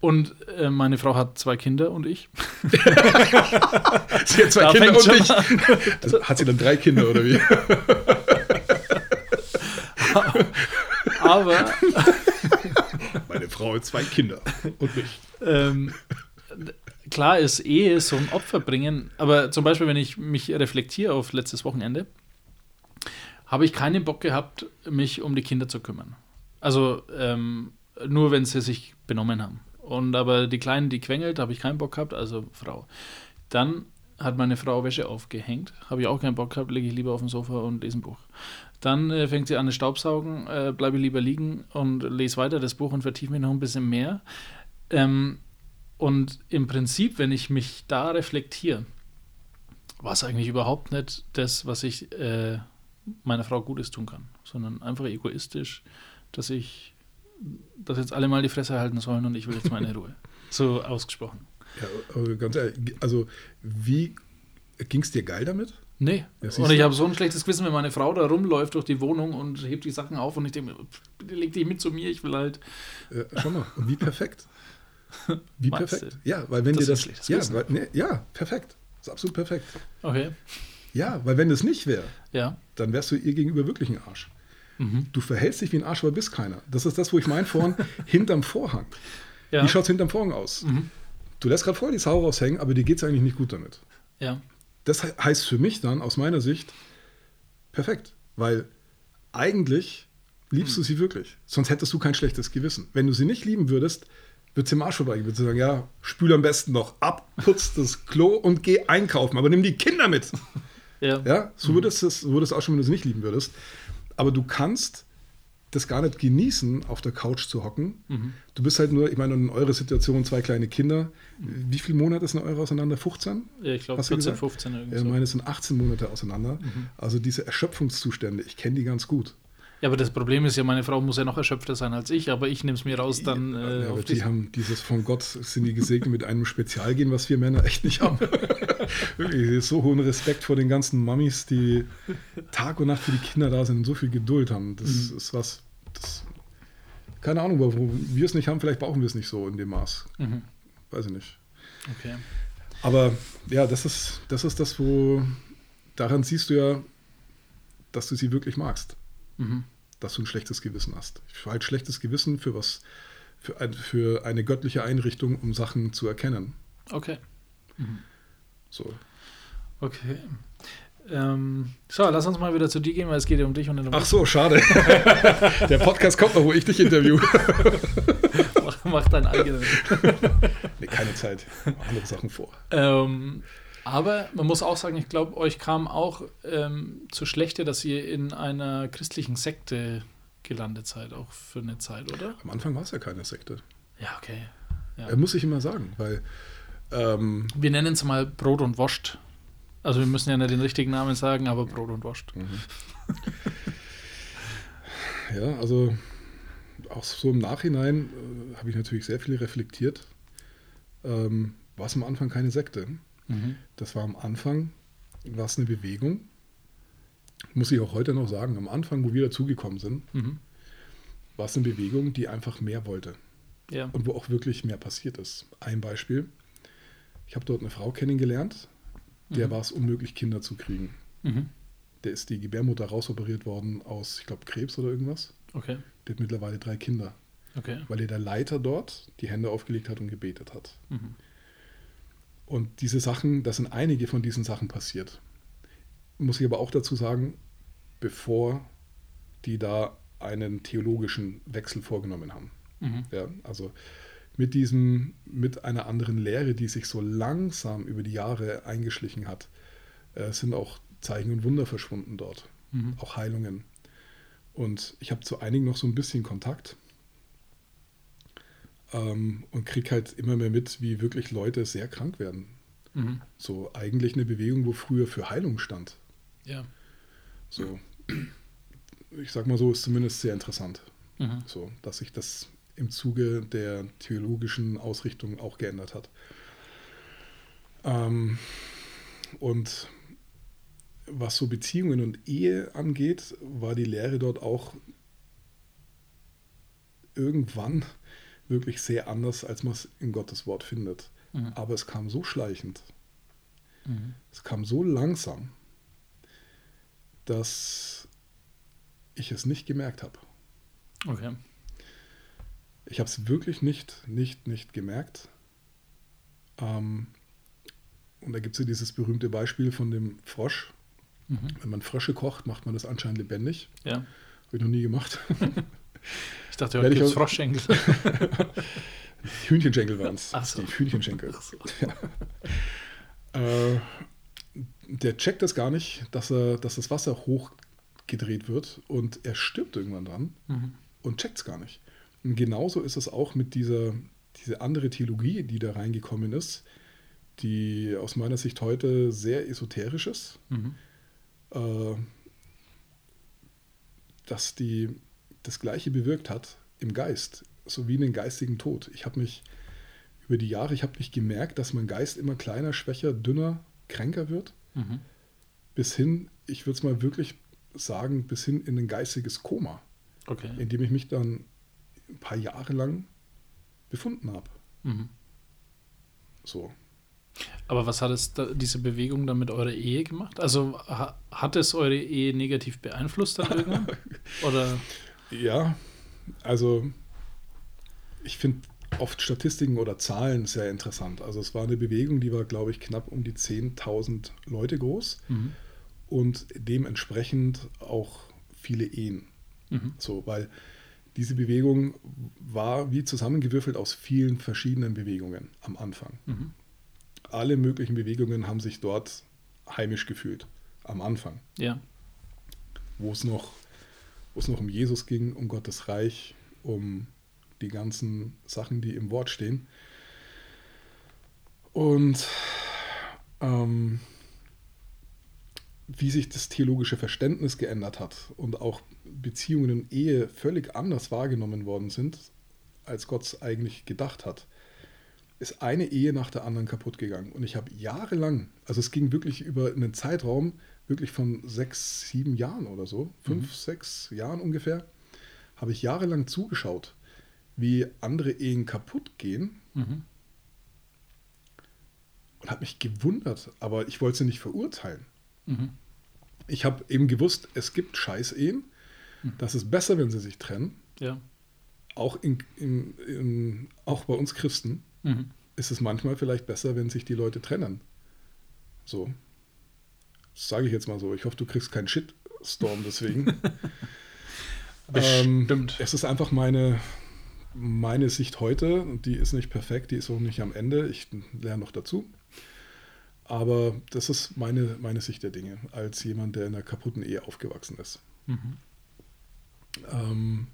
S3: Und äh, meine Frau hat zwei Kinder und ich.
S6: Sie hat zwei
S3: Da
S6: Kinder und ich. Also, hat sie dann drei Kinder oder wie?
S3: Aber
S6: Meine Frau hat zwei Kinder und mich.
S3: ähm, klar ist Ehe so ein Opfer bringen, aber zum Beispiel, wenn ich mich reflektiere auf letztes Wochenende, habe ich keinen Bock gehabt, mich um die Kinder zu kümmern. Also ähm, nur, wenn sie sich benommen haben. Und aber die Kleinen, die quengelt, habe ich keinen Bock gehabt, also Frau. Dann hat meine Frau Wäsche aufgehängt, habe ich auch keinen Bock gehabt, lege ich lieber auf dem Sofa und lese ein Buch. Dann äh, fängt sie an, das Staubsaugen, äh, bleibe ich lieber liegen und lese weiter das Buch und vertiefe mich noch ein bisschen mehr. Ähm, und im Prinzip, wenn ich mich da reflektiere, war es eigentlich überhaupt nicht das, was ich äh, meiner Frau Gutes tun kann, sondern einfach egoistisch, dass ich, dass jetzt alle mal die Fresse halten sollen und ich will jetzt meine Ruhe. So ausgesprochen.
S6: Ja, aber ganz ehrlich, also wie ging es dir geil damit?
S3: Nee.
S6: Ja,
S3: und ich habe so ein schlechtes Gewissen, wenn meine Frau da rumläuft durch die Wohnung und hebt die Sachen auf und ich denke leg dich mit zu mir, ich will halt.
S6: Ja, schau mal, und wie perfekt. Wie
S3: Meinst
S6: perfekt. Ja, weil wenn
S3: Das
S6: dir
S3: ist
S6: das.
S3: ein schlechtes
S6: Ja,
S3: Gewissen.
S6: weil, nee, ja, perfekt. Das ist absolut perfekt.
S3: Okay.
S6: Ja, weil wenn das nicht wäre,
S3: Ja.
S6: dann wärst du ihr gegenüber wirklich ein Arsch. Du verhältst dich wie ein Arsch, aber bist keiner. Das ist das, wo ich mein vorhin, hinterm Vorhang.
S3: Ja.
S6: Wie schaut es hinterm Vorhang aus? Du lässt gerade voll die Sau raushängen, aber dir geht es eigentlich nicht gut damit.
S3: Ja.
S6: das he- heißt für mich dann aus meiner Sicht perfekt, weil eigentlich liebst du sie wirklich. Sonst hättest du kein schlechtes Gewissen. Wenn du sie nicht lieben würdest, wird sie im Arsch vorbeigehen. Würdest du sagen, ja, spül am besten noch ab, putz das Klo und geh einkaufen, aber nimm die Kinder mit.
S3: Ja.
S6: Ja, so würdest du es würdest du auch schon, wenn du sie nicht lieben würdest. Aber du kannst das gar nicht genießen, auf der Couch zu hocken. Du bist halt nur, ich meine, in eurer Situation zwei kleine Kinder. Wie viele Monate sind eure auseinander? 15?
S3: Ja, ich glaube
S6: Hast du
S3: 14,
S6: gesagt?
S3: 15 irgendwie.
S6: Ja,
S3: so.
S6: meine sind 18 Monate auseinander. Also diese Erschöpfungszustände, ich kenne die ganz gut.
S3: Ja, aber das Problem ist ja, meine Frau muss ja noch erschöpfter sein als ich, aber ich nehme es mir raus, dann äh,
S6: ja, aber die haben dieses von Gott sind die gesegnet mit einem Spezialgehen, was wir Männer echt nicht haben. Wirklich so hohen Respekt vor den ganzen Mamis, die Tag und Nacht für die Kinder da sind und so viel Geduld haben. Das
S3: Mhm.
S6: ist was, das, keine Ahnung, wo wir es nicht haben, vielleicht brauchen wir es nicht so in dem Maß.
S3: Mhm.
S6: Weiß ich nicht.
S3: Okay.
S6: Aber ja, das ist, das ist das, wo daran siehst du ja, dass du sie wirklich magst.
S3: Mhm.
S6: Dass du ein schlechtes Gewissen hast. Ich habe halt schlechtes Gewissen für was, für, ein, für eine göttliche Einrichtung, um Sachen zu erkennen.
S3: Okay.
S6: So.
S3: Okay. Ähm, so, lass uns mal wieder zu dir gehen, weil es geht ja um dich und um
S6: Ach so, schade. Der Podcast kommt noch, wo ich dich interview.
S3: mach, mach deinen eigenen.
S6: Nee, keine Zeit. Andere Sachen vor.
S3: ähm, aber man muss auch sagen, ich glaube, euch kam auch ähm, zu schlechte, dass ihr in einer christlichen Sekte gelandet seid, auch für eine Zeit, oder?
S6: Am Anfang war es ja keine Sekte.
S3: Ja, okay.
S6: Ja. Muss ich immer sagen, weil ähm,
S3: Wir nennen es mal Brot und Wurst. Also wir müssen ja nicht den richtigen Namen sagen, aber Brot und Wurst.
S6: Ja, also auch so im Nachhinein äh, habe ich natürlich sehr viel reflektiert. Ähm, war es am Anfang keine Sekte.
S3: Mhm.
S6: Das war am Anfang, war es eine Bewegung. Muss ich auch heute noch sagen, am Anfang, wo wir dazugekommen sind,
S3: Mhm.
S6: war es eine Bewegung, die einfach mehr wollte
S3: Ja.
S6: und wo auch wirklich mehr passiert ist. Ein Beispiel, ich habe dort eine Frau kennengelernt, der war es unmöglich, Kinder zu kriegen.
S3: Mhm.
S6: Der ist die Gebärmutter rausoperiert worden aus, ich glaube, Krebs oder irgendwas.
S3: Okay.
S6: Der hat mittlerweile drei Kinder.
S3: Okay.
S6: weil ihr der Leiter dort die Hände aufgelegt hat und gebetet hat.
S3: Mhm.
S6: Und diese Sachen, da sind einige von diesen Sachen passiert. Muss ich aber auch dazu sagen, bevor die da einen theologischen Wechsel vorgenommen haben.
S3: Mhm.
S6: Ja, also mit diesem, mit einer anderen Lehre, die sich so langsam über die Jahre eingeschlichen hat, äh, sind auch Zeichen und Wunder verschwunden dort.
S3: Mhm.
S6: Auch Heilungen. Und ich habe zu einigen noch so ein bisschen Kontakt ähm, und kriege halt immer mehr mit, wie wirklich Leute sehr krank werden.
S3: Mhm.
S6: So eigentlich eine Bewegung, wo früher für Heilung stand.
S3: Ja.
S6: So, ich sag mal so, ist zumindest sehr interessant.
S3: Mhm.
S6: So, dass sich das im Zuge der theologischen Ausrichtung auch geändert hat. Ähm, und was so Beziehungen und Ehe angeht, war die Lehre dort auch irgendwann wirklich sehr anders, als man es in Gottes Wort findet.
S3: Mhm.
S6: Aber es kam so schleichend,
S3: Mhm.
S6: es kam so langsam, dass ich es nicht gemerkt habe.
S3: Okay.
S6: Ich habe es wirklich nicht, nicht, nicht gemerkt. Ähm, und da gibt es ja dieses berühmte Beispiel von dem Frosch.
S3: Mhm.
S6: Wenn man Frösche kocht, macht man das anscheinend lebendig.
S3: Ja.
S6: Habe ich noch nie gemacht.
S3: Ich dachte, heute gibt es Froschschenkel.
S6: Hühnchenschenkel waren es.
S3: Ach so.
S6: Die Hühnchenschenkel. Äh, der checkt das gar nicht, dass, er, dass das Wasser hochgedreht wird und er stirbt irgendwann dran
S3: Mhm.
S6: und checkt es gar nicht. Und genauso ist es auch mit dieser diese andere Theologie, die da reingekommen ist, die aus meiner Sicht heute sehr esoterisch ist,
S3: Mhm.
S6: äh, dass die das Gleiche bewirkt hat im Geist, so wie einen geistigen Tod. Ich habe mich über die Jahre, ich habe nicht gemerkt, dass mein Geist immer kleiner, schwächer, dünner, kränker wird,
S3: Mhm.
S6: bis hin, ich würde es mal wirklich sagen, bis hin in ein geistiges Koma,
S3: Okay.
S6: in dem ich mich dann ein paar Jahre lang befunden habe.
S3: Mhm.
S6: So.
S3: Aber was hat es da, diese Bewegung dann mit eurer Ehe gemacht? Also ha, hat es eure Ehe negativ beeinflusst dann irgendwann? Oder?
S6: Ja, also ich finde oft Statistiken oder Zahlen sehr interessant. Also es war eine Bewegung, die war, glaube ich, knapp um die 10.000 Leute groß und dementsprechend auch viele Ehen. So, weil diese Bewegung war wie zusammengewürfelt aus vielen verschiedenen Bewegungen am Anfang. Alle möglichen Bewegungen haben sich dort heimisch gefühlt am Anfang,
S3: Ja.
S6: wo es noch, wo es noch um Jesus ging, um Gottes Reich, um die ganzen Sachen, die im Wort stehen. Und ähm, wie sich das theologische Verständnis geändert hat und auch Beziehungen und Ehe völlig anders wahrgenommen worden sind, als Gott es eigentlich gedacht hat, ist eine Ehe nach der anderen kaputt gegangen. Und ich habe jahrelang, also es ging wirklich über einen Zeitraum, wirklich von sechs, sieben Jahren oder so, fünf, sechs Jahren ungefähr, habe ich jahrelang zugeschaut, wie andere Ehen kaputt gehen
S3: Mhm.
S6: und habe mich gewundert, aber ich wollte sie nicht verurteilen.
S3: Mhm.
S6: Ich habe eben gewusst, es gibt Scheiß-Ehen, das ist besser, wenn sie sich trennen.
S3: Ja.
S6: Auch, in, in, in, auch bei uns Christen
S3: Mhm.
S6: ist es manchmal vielleicht besser, wenn sich die Leute trennen. So. Sage ich jetzt mal so. Ich hoffe, du kriegst keinen Shitstorm deswegen. Ähm,
S3: Bestimmt.
S6: es ist einfach meine, meine Sicht heute. Die ist nicht perfekt, die ist auch nicht am Ende. Ich lerne noch dazu. Aber das ist meine, meine Sicht der Dinge, als jemand, der in einer kaputten Ehe aufgewachsen ist. Ähm,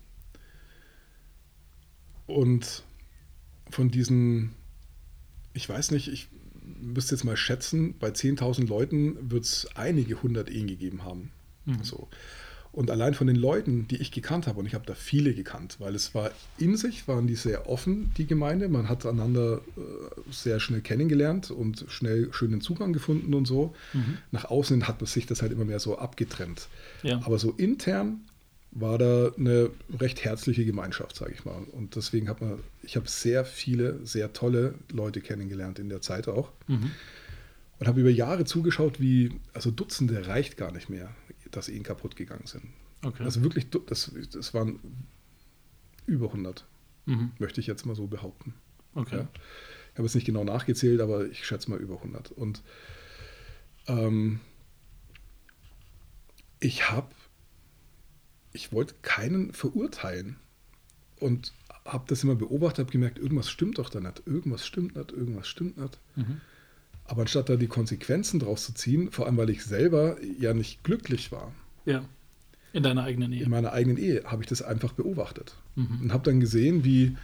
S6: und von diesen, ich weiß nicht, ich müsste jetzt mal schätzen, bei 10.000 Leuten wird es einige hundert Ehen gegeben haben. So. Und allein von den Leuten, die ich gekannt habe, und ich habe da viele gekannt, weil es war in sich, waren die sehr offen, die Gemeinde. Man hat einander äh, sehr schnell kennengelernt und schnell schönen Zugang gefunden und so. Nach außen hat sich das halt immer mehr so abgetrennt.
S3: Ja.
S6: Aber so intern war da eine recht herzliche Gemeinschaft, sage ich mal. Und deswegen hat man, ich habe sehr viele, sehr tolle Leute kennengelernt in der Zeit auch. Und habe über Jahre zugeschaut, wie, also Dutzende reicht gar nicht mehr, dass Ehen kaputt gegangen sind.
S3: Okay.
S6: Also wirklich, das, das waren über 100,
S3: Mhm.
S6: möchte ich jetzt mal so behaupten.
S3: Okay.
S6: Ja. Ich habe es nicht genau nachgezählt, aber ich schätze mal über 100. Und ähm, ich habe, ich wollte keinen verurteilen und habe das immer beobachtet, habe gemerkt, irgendwas stimmt doch da nicht, irgendwas stimmt nicht, irgendwas stimmt nicht. Aber anstatt da die Konsequenzen draus zu ziehen, vor allem weil ich selber ja nicht glücklich war,
S3: Ja. In deiner eigenen
S6: in
S3: Ehe.
S6: meiner eigenen Ehe habe ich das einfach beobachtet und habe dann gesehen, wie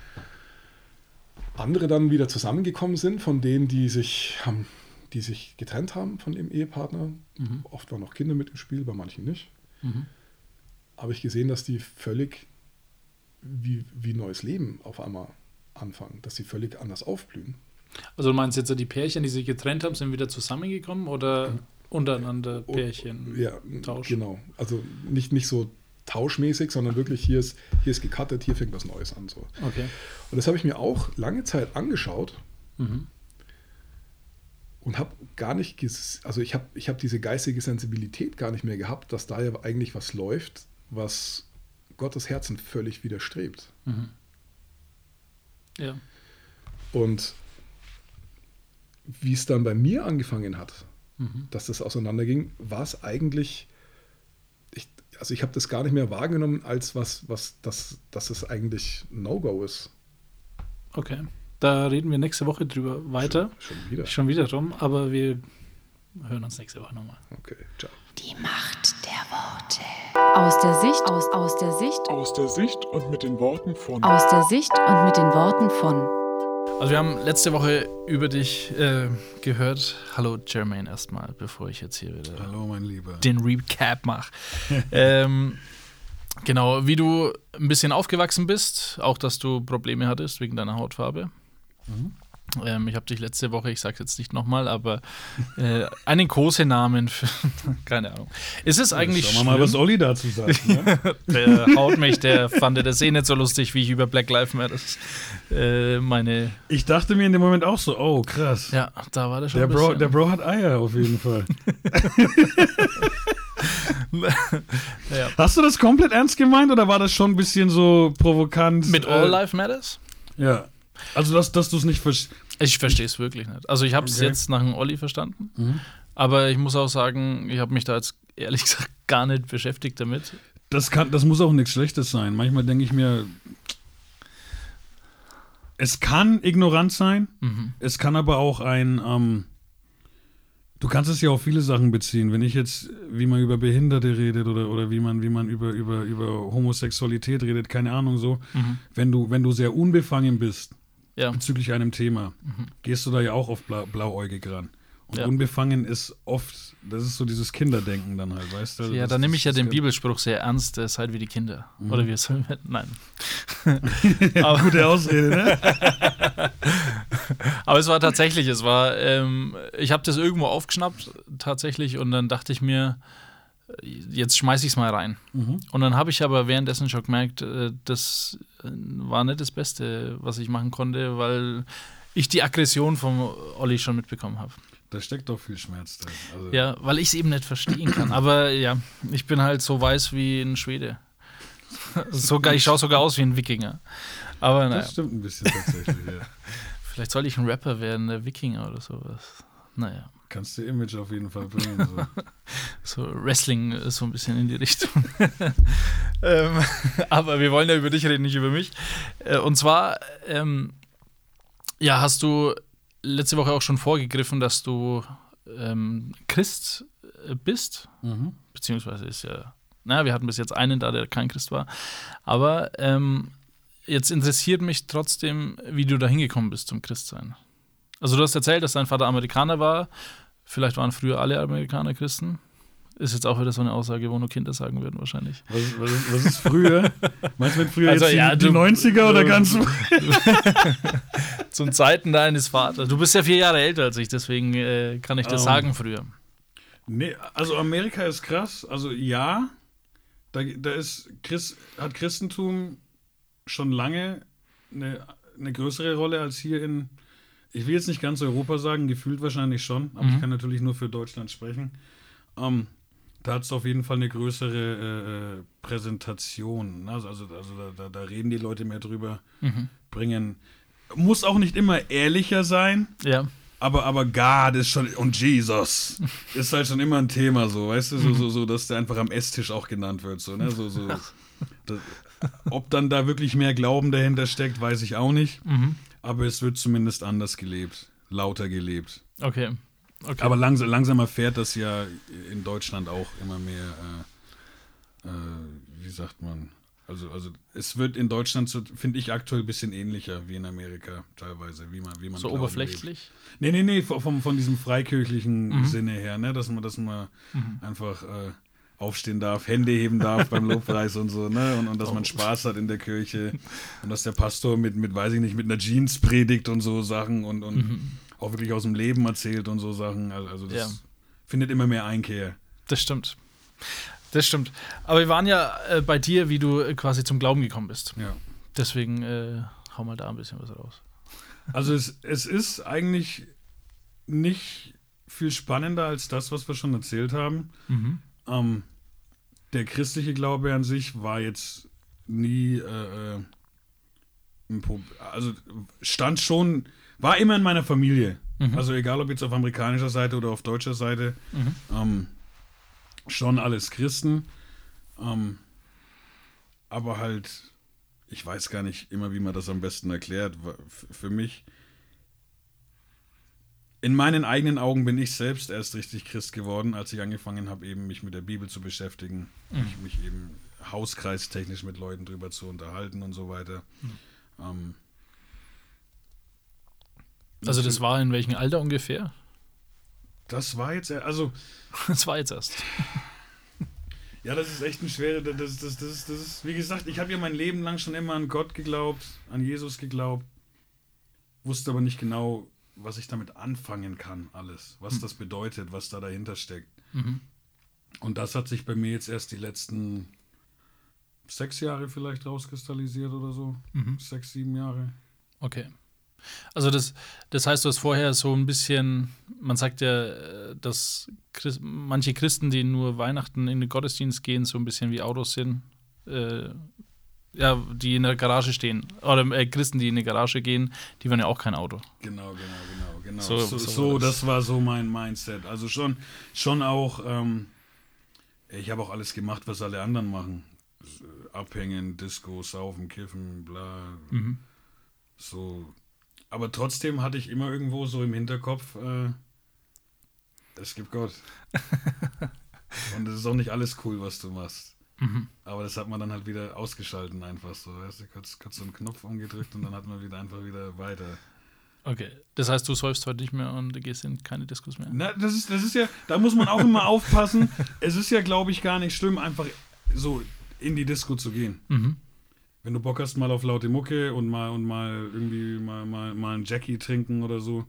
S6: andere dann wieder zusammengekommen sind, von denen, die sich haben, die sich getrennt haben von ihrem Ehepartner. Oft waren auch Kinder mit im Spiel, bei manchen nicht. Habe ich gesehen, dass die völlig wie, wie neues Leben auf einmal anfangen, dass sie völlig anders aufblühen.
S3: Also du meinst jetzt so die Pärchen, die sich getrennt haben, sind wieder zusammengekommen oder untereinander Pärchen
S6: Ja,
S3: tauschen?
S6: genau. Also nicht, nicht so tauschmäßig, sondern wirklich hier ist, hier ist gecuttet, hier fängt was Neues an. So.
S3: Okay.
S6: Und das habe ich mir auch lange Zeit angeschaut
S3: Mhm.
S6: und habe gar nicht, also ich habe ich hab diese geistige Sensibilität gar nicht mehr gehabt, dass da ja eigentlich was läuft, was Gottes Herzen völlig widerstrebt.
S3: Ja.
S6: Und wie es dann bei mir angefangen hat,
S3: Mhm.
S6: dass das auseinanderging, war es eigentlich, ich, also ich habe das gar nicht mehr wahrgenommen als was, was das, dass es eigentlich No-Go ist.
S3: Okay. Da reden wir nächste Woche drüber weiter.
S6: Schon wieder.
S3: Schon wieder drum, aber wir hören uns nächste Woche nochmal.
S6: Okay, ciao.
S2: Die Macht der Worte. Aus der Sicht, aus, aus der Sicht,
S7: Aus der Sicht und mit den Worten von
S2: aus der Sicht und mit den Worten von.
S3: Also wir haben letzte Woche über dich äh, gehört. Hallo Jermaine erstmal, bevor ich jetzt hier wieder
S1: Hallo, mein Lieber.
S3: den Recap mache. ähm, genau, wie du ein bisschen aufgewachsen bist, auch dass du Probleme hattest wegen deiner Hautfarbe. Ähm, ich habe dich letzte Woche, ich sage jetzt nicht nochmal, aber äh, einen Kosenamen für, keine Ahnung. Ist es eigentlich
S1: Schauen wir mal, was? Olli dazu sagt. Ne?
S3: Der haut mich, der fand das eh nicht so lustig, wie ich über Black Lives Matter äh, meine,
S1: Ich dachte mir in dem Moment auch so, oh krass.
S3: ja, da war der schon
S1: Der Bro, der Bro hat Eier auf jeden Fall.
S3: Ja.
S1: Hast du das komplett ernst gemeint oder war das schon ein bisschen so provokant?
S3: Mit
S1: äh,
S3: All Life Matters?
S1: Ja. Also, dass, dass du es nicht verstehst.
S3: Ich verstehe es wirklich nicht. Also ich habe es
S1: Okay.
S3: jetzt nach dem Olli verstanden, aber ich muss auch sagen, ich habe mich da jetzt ehrlich gesagt gar nicht beschäftigt damit.
S1: Das, kann, das muss auch nichts Schlechtes sein. Manchmal denke ich mir, es kann ignorant sein, es kann aber auch ein, ähm, du kannst es ja auf viele Sachen beziehen. Wenn ich jetzt, wie man über Behinderte redet oder, oder wie man, wie man über, über, über Homosexualität redet, keine Ahnung so, wenn, du, wenn du sehr unbefangen bist
S3: Ja,
S1: bezüglich einem Thema, gehst du da ja auch auf blau, blauäugig ran. Und
S3: Ja.
S1: unbefangen ist oft, das ist so dieses Kinderdenken dann halt, weißt du?
S3: ja da nehme ich ja den
S1: ist
S3: Bibelspruch sehr ernst, äh, seid wie die Kinder. Oder wie es Nein.
S1: Gute Ausrede, ne?
S3: Aber es war tatsächlich, es war, ähm, ich habe das irgendwo aufgeschnappt, tatsächlich, und dann dachte ich mir, jetzt schmeiße ich es mal rein. Und dann habe ich aber währenddessen schon gemerkt, äh, das äh, war nicht das Beste, was ich machen konnte, weil ich die Aggression vom Olli schon mitbekommen habe.
S1: Da steckt doch viel Schmerz drin. Also,
S3: Ja, weil ich es eben nicht verstehen kann. Aber ja, ich bin halt so weiß wie ein Schwede. Sogar, ich schaue sogar aus wie ein Wikinger. Aber naja,
S1: Das stimmt ein bisschen tatsächlich, ja.
S3: vielleicht soll ich ein Rapper werden, der Wikinger oder sowas. Naja.
S1: Kannst du Image auf jeden Fall bringen. So.
S3: So Wrestling ist so ein bisschen in die Richtung. ähm, aber wir wollen ja über dich reden, nicht über mich. Äh, und zwar, ähm, ja, hast du letzte Woche auch schon vorgegriffen, dass du ähm, Christ äh, bist,
S1: Mhm.
S3: beziehungsweise ist ja, naja, wir hatten bis jetzt einen da, der kein Christ war. Aber ähm, jetzt interessiert mich trotzdem, wie du da hingekommen bist zum Christsein. Also du hast erzählt, dass dein Vater Amerikaner war. Vielleicht waren früher alle Amerikaner Christen. Ist jetzt auch wieder so eine Aussage, wo nur Kinder sagen würden wahrscheinlich.
S1: Was, ist- was, ist, was ist früher? Meinst du mit früher
S3: Also,
S1: jetzt die,
S3: ja,
S1: die
S3: du-
S1: 90er oder
S3: du-
S1: ganz
S3: Zum Zeiten deines Vaters. Du bist ja vier Jahre älter als ich, deswegen äh, kann ich das
S1: Ähm.
S3: sagen früher.
S1: Nee, also Amerika ist krass. Also ja, da, da ist Christ, hat Christentum schon lange eine, eine größere Rolle als hier in, ich will jetzt nicht ganz Europa sagen, gefühlt wahrscheinlich schon, aber ich kann natürlich nur für Deutschland sprechen. Ähm, da hat es auf jeden Fall eine größere äh, äh, Präsentation. ne? Also, also, also da, da, reden die Leute mehr drüber, bringen. Muss auch nicht immer ehrlicher sein,
S3: Ja.
S1: aber, aber God ist schon, und Jesus ist halt schon immer ein Thema, so, weißt du, so, so, so, dass der einfach am Esstisch auch genannt wird, so, ne, so, so. Das, ob dann da wirklich mehr Glauben dahinter steckt, weiß ich auch nicht, aber es wird zumindest anders gelebt, lauter gelebt.
S3: Okay. okay.
S1: Aber langsam, langsam erfährt das ja in Deutschland auch immer mehr, äh, äh, wie sagt man, also, also es wird in Deutschland, so, finde ich, aktuell ein bisschen ähnlicher wie in Amerika teilweise, wie man, wie man
S3: so
S1: Glauben
S3: oberflächlich.
S1: Nee, nee, nee, vom, von diesem freikirchlichen Sinne her, ne, dass man, dass man einfach äh, aufstehen darf, Hände heben darf beim Lobpreis und so, ne, und, und dass man Spaß hat in der Kirche und dass der Pastor mit, mit, weiß ich nicht, mit einer Jeans predigt und so Sachen und, und auch wirklich aus dem Leben erzählt und so Sachen. Also, also das
S3: Ja.
S1: findet immer mehr Einkehr.
S3: Das stimmt. Das stimmt. Aber wir waren ja äh, bei dir, wie du äh, quasi zum Glauben gekommen bist.
S1: Ja.
S3: Deswegen äh, hau mal da ein bisschen was raus.
S1: Also es, es ist eigentlich nicht viel spannender als das, was wir schon erzählt haben. Ähm, der christliche Glaube an sich war jetzt nie, äh, äh, ein Pro also stand schon, war immer in meiner Familie. Also egal ob jetzt auf amerikanischer Seite oder auf deutscher Seite, ähm, schon alles Christen. Ähm, aber halt, ich weiß gar nicht immer, wie man das am besten erklärt. Für mich, in meinen eigenen Augen bin ich selbst erst richtig Christ geworden, als ich angefangen habe, eben mich mit der Bibel zu beschäftigen, mich, mich eben hauskreistechnisch mit Leuten drüber zu unterhalten und so weiter. Ähm,
S3: Also das war in welchem Alter ungefähr?
S1: das war jetzt, also
S3: Das war jetzt erst.
S1: Ja, das ist echt ein schwere. Das, das, das, das, das ist, wie gesagt, ich habe ja mein Leben lang schon immer an Gott geglaubt, an Jesus geglaubt, wusste aber nicht genau, was ich damit anfangen kann, alles, was das bedeutet, was da dahinter steckt. Und das hat sich bei mir jetzt erst die letzten sechs Jahre vielleicht rauskristallisiert oder so. Sechs, sieben Jahre.
S3: Okay. Also das, das heißt, du hast vorher so ein bisschen, man sagt ja, dass Christ, manche Christen, die nur Weihnachten in den Gottesdienst gehen, so ein bisschen wie Autos sind. Äh, Ja, die in der Garage stehen. Oder äh, Christen, die in die Garage gehen, die wollen ja auch kein Auto.
S1: Genau, genau, genau, genau.
S3: So-
S1: So,
S3: so das.
S1: das war so mein Mindset. Also schon, schon auch, ähm, ich habe auch alles gemacht, was alle anderen machen. Abhängen, Disco, Saufen, Kiffen, bla.
S3: Mhm.
S1: So. Aber trotzdem hatte ich immer irgendwo so im Hinterkopf, äh, es gibt Gott. Und es ist auch nicht alles cool, was du machst.
S3: Mhm.
S1: Aber das hat man dann halt wieder ausgeschalten einfach so. Weißt du, kurz, kurz so einen Knopf umgedrückt und dann hat man wieder einfach wieder weiter.
S3: Okay. Das heißt, du säufst heute nicht mehr und gehst in keine Diskus mehr.
S1: Na, das ist, das ist ja, da muss man auch immer aufpassen. Es ist ja, glaube ich, gar nicht schlimm, einfach so in die Disco zu gehen.
S3: Mhm.
S1: Wenn du Bock hast, mal auf laute Mucke und mal und mal irgendwie mal, mal, mal einen Jackie trinken oder so,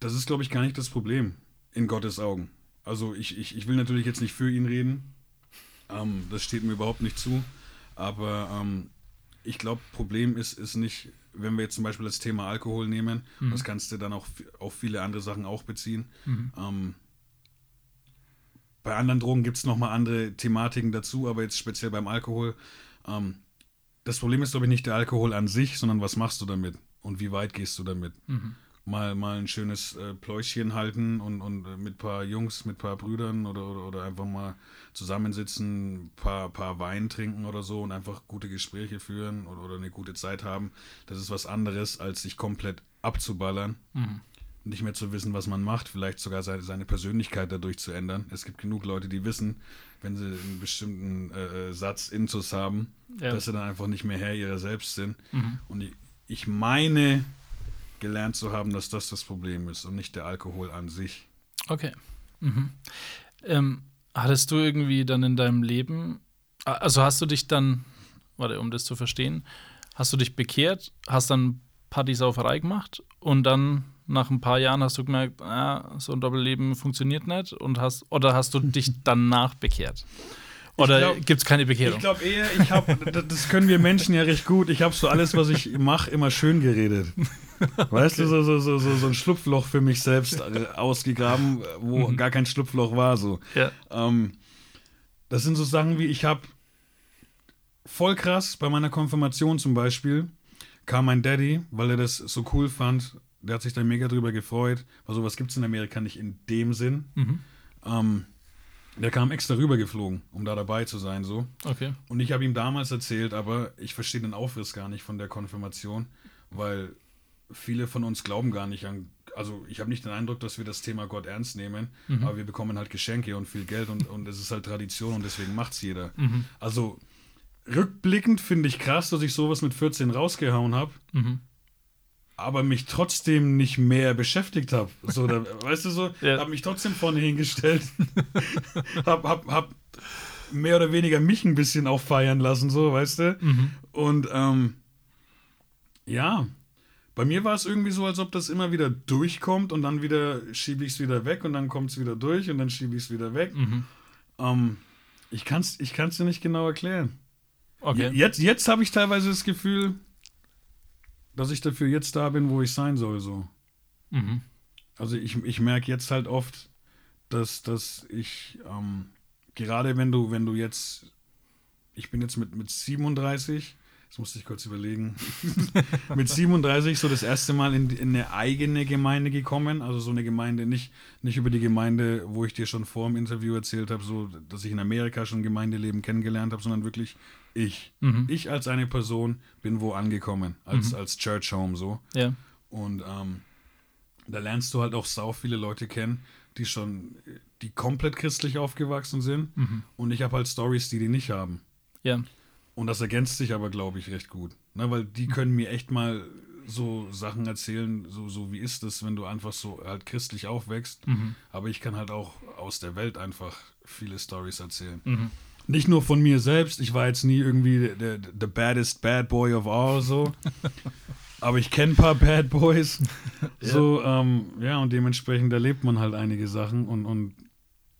S1: das ist, glaube ich, gar nicht das Problem in Gottes Augen. Also ich, ich, ich will natürlich jetzt nicht für ihn reden. Ähm, das steht mir überhaupt nicht zu. Aber ähm, ich glaube, Problem ist, ist nicht, wenn wir jetzt zum Beispiel das Thema Alkohol nehmen, das kannst du dann auch auf viele andere Sachen auch beziehen. Ähm, bei anderen Drogen gibt es nochmal andere Thematiken dazu, aber jetzt speziell beim Alkohol. Ähm, das Problem ist, glaube ich, nicht der Alkohol an sich, sondern was machst du damit und wie weit gehst du damit. Mal, mal ein schönes äh, Pläuschchen halten und, und äh, mit ein paar Jungs, mit ein paar Brüdern oder, oder, oder einfach mal zusammensitzen, ein paar, paar Wein trinken oder so und einfach gute Gespräche führen oder, oder eine gute Zeit haben. Das ist was anderes, als sich komplett abzuballern nicht mehr zu wissen, was man macht, vielleicht sogar seine, seine Persönlichkeit dadurch zu ändern. Es gibt genug Leute, die wissen, wenn sie einen bestimmten äh, Satz Intus haben,
S3: Ja.
S1: dass sie dann einfach nicht mehr Herr ihrer selbst sind. Und ich, ich meine, gelernt zu haben, dass das das Problem ist und nicht der Alkohol an sich.
S3: Okay. Mhm. Ähm, hattest du irgendwie dann in deinem Leben, also hast du dich dann, warte, um das zu verstehen, hast du dich bekehrt, hast dann Partysauferei gemacht und dann nach ein paar Jahren hast du gemerkt, ah, so ein Doppelleben funktioniert nicht und hast, oder hast du dich danach bekehrt? Oder gibt es keine
S1: Ich
S3: Bekehrung?
S1: glaube eher, ich habe, das können wir Menschen ja recht gut. Ich habe so alles, was ich mache, immer schön geredet. Weißt du, so, so, so, so, ein Schlupfloch für mich selbst äh, ausgegraben, wo gar kein Schlupfloch war. So.
S3: ja.
S1: Ähm, das sind so Sachen wie, ich habe voll krass bei meiner Konfirmation zum Beispiel, kam mein Daddy, weil er das so cool fand, der hat sich da mega drüber gefreut, weil sowas gibt es in Amerika nicht in dem Sinn. Ähm, der kam extra rübergeflogen, um da dabei zu sein, so.
S3: Okay.
S1: Und ich habe ihm damals erzählt, aber ich verstehe den Aufriss gar nicht von der Konfirmation, weil viele von uns glauben gar nicht an. Also ich habe nicht den Eindruck, dass wir das Thema Gott ernst nehmen, aber wir bekommen halt Geschenke und viel Geld und, und es ist halt Tradition und deswegen macht's jeder. Also rückblickend finde ich krass, dass ich sowas mit 14 rausgehauen habe, aber mich trotzdem nicht mehr beschäftigt habe. So, da, weißt du so,
S3: Ja.
S1: habe mich trotzdem vorne hingestellt, hab, hab, hab mehr oder weniger mich ein bisschen auch feiern lassen, so, weißt du? Und ähm, ja, bei mir war es irgendwie so, als ob das immer wieder durchkommt und dann wieder schiebe ich es wieder weg und dann kommt es wieder durch und dann schiebe ich es wieder weg. Ähm, ich kann es ich kann's dir nicht genau erklären.
S3: Okay.
S1: Jetzt, jetzt habe ich teilweise das Gefühl, dass ich dafür jetzt da bin, wo ich sein soll. So.
S3: Mhm.
S1: Also ich, ich merke jetzt halt oft, dass, dass ich, ähm, gerade wenn du, wenn du jetzt, ich bin jetzt mit, mit 37, das musste ich kurz überlegen, mit 37 so das erste Mal in, in eine eigene Gemeinde gekommen, also so eine Gemeinde, nicht, nicht über die Gemeinde, wo ich dir schon vor dem Interview erzählt habe, so, dass ich in Amerika schon Gemeindeleben kennengelernt habe, sondern wirklich ich. Ich als eine Person bin wo angekommen, als, als Church Home so.
S3: Ja.
S1: Und ähm, da lernst du halt auch sau viele Leute kennen, die schon, die komplett christlich aufgewachsen sind. Und ich habe halt Stories, die die nicht haben.
S3: Ja.
S1: Und das ergänzt sich aber, glaube ich, recht gut. Ne, weil die können mir echt mal so Sachen erzählen, so, so wie ist es, wenn du einfach so halt christlich aufwächst. Aber ich kann halt auch aus der Welt einfach viele Stories erzählen. Nicht nur von mir selbst, ich war jetzt nie irgendwie der, der the baddest bad boy of all so. Aber ich kenne ein paar Bad Boys. So, ähm, ja, und dementsprechend erlebt man halt einige Sachen und, und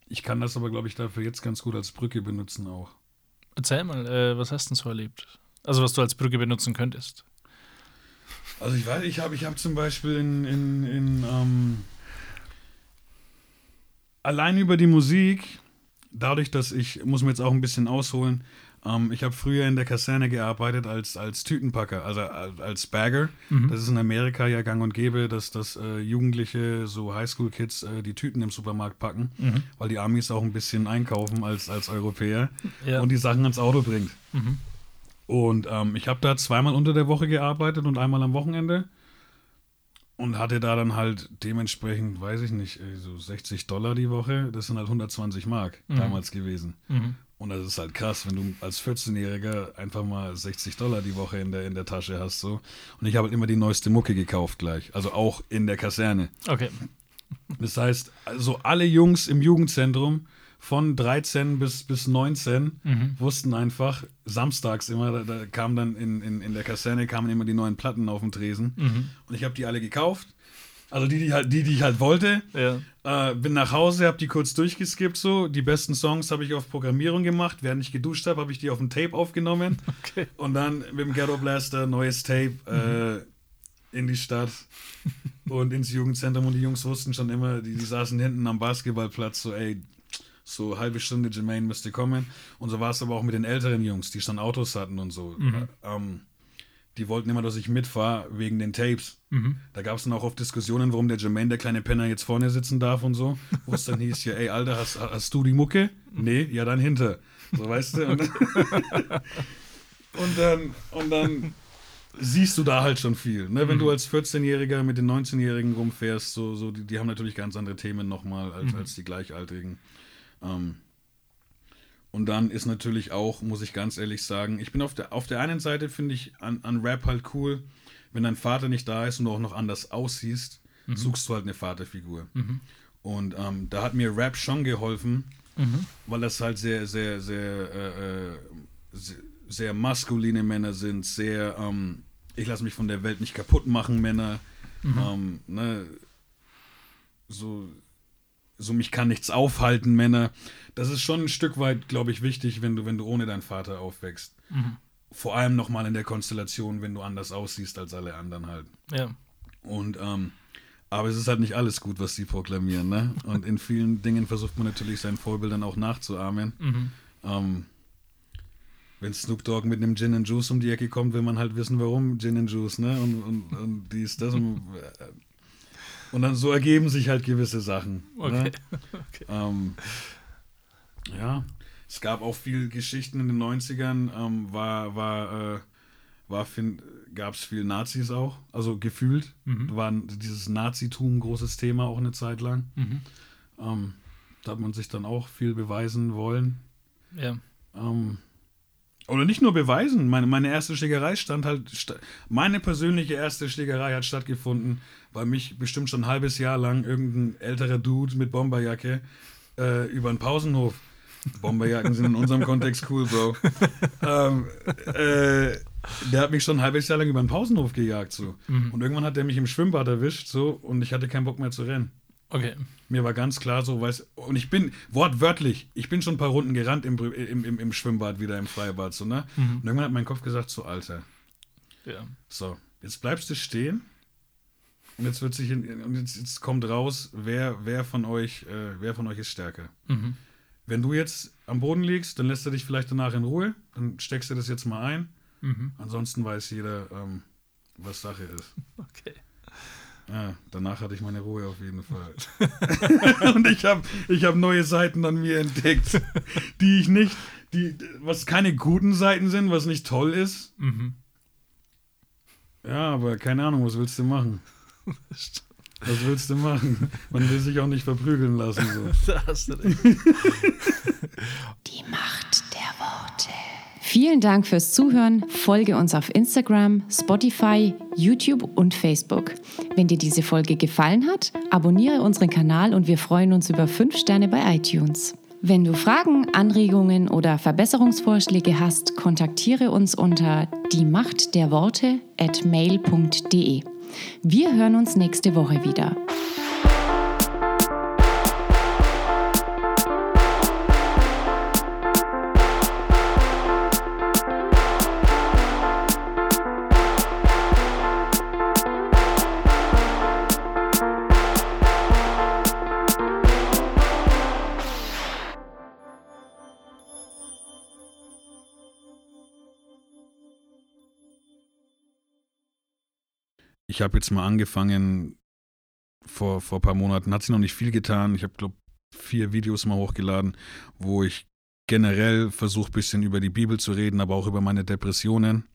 S1: ich kann das aber, glaube ich, dafür jetzt ganz gut als Brücke benutzen auch.
S3: Erzähl mal, äh, was hast du denn so erlebt? Also, was du als Brücke benutzen könntest.
S1: Also ich weiß, ich habe ich hab zum Beispiel in, in, in ähm, allein über die Musik, dadurch, dass ich, muss mir jetzt auch ein bisschen ausholen, Ähm, ich habe früher in der Kaserne gearbeitet als, als Tütenpacker, also als, als Bagger. Das ist in Amerika ja gang und gäbe, dass, dass äh, Jugendliche, so Highschool-Kids, äh, die Tüten im Supermarkt packen, weil die Amis auch ein bisschen einkaufen als, als Europäer
S3: Ja.
S1: und die Sachen ans Auto bringt. Und ähm, ich habe da zweimal unter der Woche gearbeitet und einmal am Wochenende. Und hatte da dann halt dementsprechend, weiß ich nicht, äh, so 60 Dollar die Woche. Das sind halt 120 Mark damals gewesen. Und das ist halt krass, wenn du als 14-Jähriger einfach mal 60 Dollar die Woche in der, in der Tasche hast. so. Und ich habe halt immer die neueste Mucke gekauft gleich. Also auch in der Kaserne.
S3: Okay.
S1: Das heißt, also alle Jungs im Jugendzentrum von 13 bis, bis 19 wussten einfach, samstags immer, da, da kamen dann in, in, in der Kaserne kamen immer die neuen Platten auf den Tresen. Und ich habe die alle gekauft. Also die, die, halt, die, die ich halt wollte.
S3: Ja.
S1: Äh, bin nach Hause, habe die kurz durchgeskippt so. Die besten Songs habe ich auf Programmierung gemacht. Während ich geduscht habe, habe ich die auf dem Tape aufgenommen.
S3: Okay.
S1: Und dann mit dem Ghetto Blaster, neues Tape äh, in die Stadt und ins Jugendzentrum. Und die Jungs wussten schon immer, die, die saßen hinten am Basketballplatz, so, ey, so halbe Stunde Jermaine müsste kommen. Und so war es aber auch mit den älteren Jungs, die schon Autos hatten und so. Ähm, die wollten immer, dass ich mitfahre wegen den Tapes. Da gab es dann auch oft Diskussionen, warum der Jermaine, der kleine Penner, jetzt vorne sitzen darf und so. Wo es dann hieß, ja, ey, Alter, hast, hast du die Mucke? Nee, ja, dann hinter. So, weißt du? Und, und dann, und dann siehst du da halt schon viel. Ne? Wenn du als 14-Jähriger mit den 19-Jährigen rumfährst, so, so die, die haben natürlich ganz andere Themen nochmal als, als die Gleichaltrigen. Ähm, und dann ist natürlich auch, muss ich ganz ehrlich sagen, ich bin auf der, auf der einen Seite, finde ich an, an Rap halt cool, wenn dein Vater nicht da ist und du auch noch anders aussiehst, suchst du halt eine Vaterfigur. Und ähm, da hat mir Rap schon geholfen, weil das halt sehr, sehr, sehr, äh, äh, sehr, sehr maskuline Männer sind, sehr, ähm, ich lasse mich von der Welt nicht kaputt machen, Männer. Ähm, ne, so, so mich kann nichts aufhalten, Männer. Das ist schon ein Stück weit, glaube ich, wichtig, wenn du, wenn du ohne deinen Vater aufwächst. Vor allem nochmal in der Konstellation, wenn du anders aussiehst als alle anderen halt.
S3: Ja.
S1: Und ähm, aber es ist halt nicht alles gut, was sie proklamieren, ne? Und in vielen Dingen versucht man natürlich seinen Vorbildern auch nachzuahmen. Ähm, wenn Snoop Dogg mit einem Gin and Juice um die Ecke kommt, will man halt wissen, warum Gin and Juice, ne? Und, und, und dies, das. Und, äh, und dann so ergeben sich halt gewisse Sachen.
S3: Okay.
S1: Ne? Ähm, ja, es gab auch viel Geschichten in den 90ern, ähm, war, war, äh, war gab es viel Nazis auch, also gefühlt. War dieses Nazitum ein großes Thema auch eine Zeit lang. Ähm, da hat man sich dann auch viel beweisen wollen.
S3: Ja.
S1: Ähm, oder nicht nur beweisen, meine, meine erste Schlägerei stand halt, sta meine persönliche erste Schlägerei hat stattgefunden, weil mich bestimmt schon ein halbes Jahr lang irgendein älterer Dude mit Bomberjacke äh, über den Pausenhof, Bomberjacken sind in unserem Kontext cool, Bro, ähm, äh, der hat mich schon ein halbes Jahr lang über den Pausenhof gejagt, so. Und irgendwann hat der mich im Schwimmbad erwischt, so, und ich hatte keinen Bock mehr zu rennen.
S3: Okay.
S1: Mir war ganz klar so, weiß und ich bin wortwörtlich, ich bin schon ein paar Runden gerannt im, im, im, im Schwimmbad wieder im Freibad so, ne? Und irgendwann hat mein Kopf gesagt so, Alter,
S3: Ja.
S1: so, jetzt bleibst du stehen und jetzt wird sich in, und jetzt, jetzt kommt raus, wer wer von euch äh, wer von euch ist stärker. Wenn du jetzt am Boden liegst, dann lässt er dich vielleicht danach in Ruhe, dann steckst du das jetzt mal ein. Ansonsten weiß jeder, ähm, was Sache ist.
S3: Okay.
S1: Ja, danach hatte ich meine Ruhe auf jeden Fall. und ich habe ich hab neue Seiten an mir entdeckt, die ich nicht, die, was keine guten Seiten sind, was nicht toll ist. Ja, aber keine Ahnung, was willst du machen? Was willst du machen? Man will sich auch nicht verprügeln lassen. So.
S3: Da hast du recht.
S2: Die Macht der Worte. Vielen Dank fürs Zuhören. Folge uns auf Instagram, Spotify, YouTube und Facebook. Wenn dir diese Folge gefallen hat, abonniere unseren Kanal und wir freuen uns über 5 Sterne bei iTunes. Wenn du Fragen, Anregungen oder Verbesserungsvorschläge hast, kontaktiere uns unter die Macht der Worte at mail.de. Wir hören uns nächste Woche wieder.
S1: Ich habe jetzt mal angefangen, vor, vor ein paar Monaten, hat sich noch nicht viel getan. Ich habe, glaube vier Videos mal hochgeladen, wo ich generell versuche, ein bisschen über die Bibel zu reden, aber auch über meine Depressionen.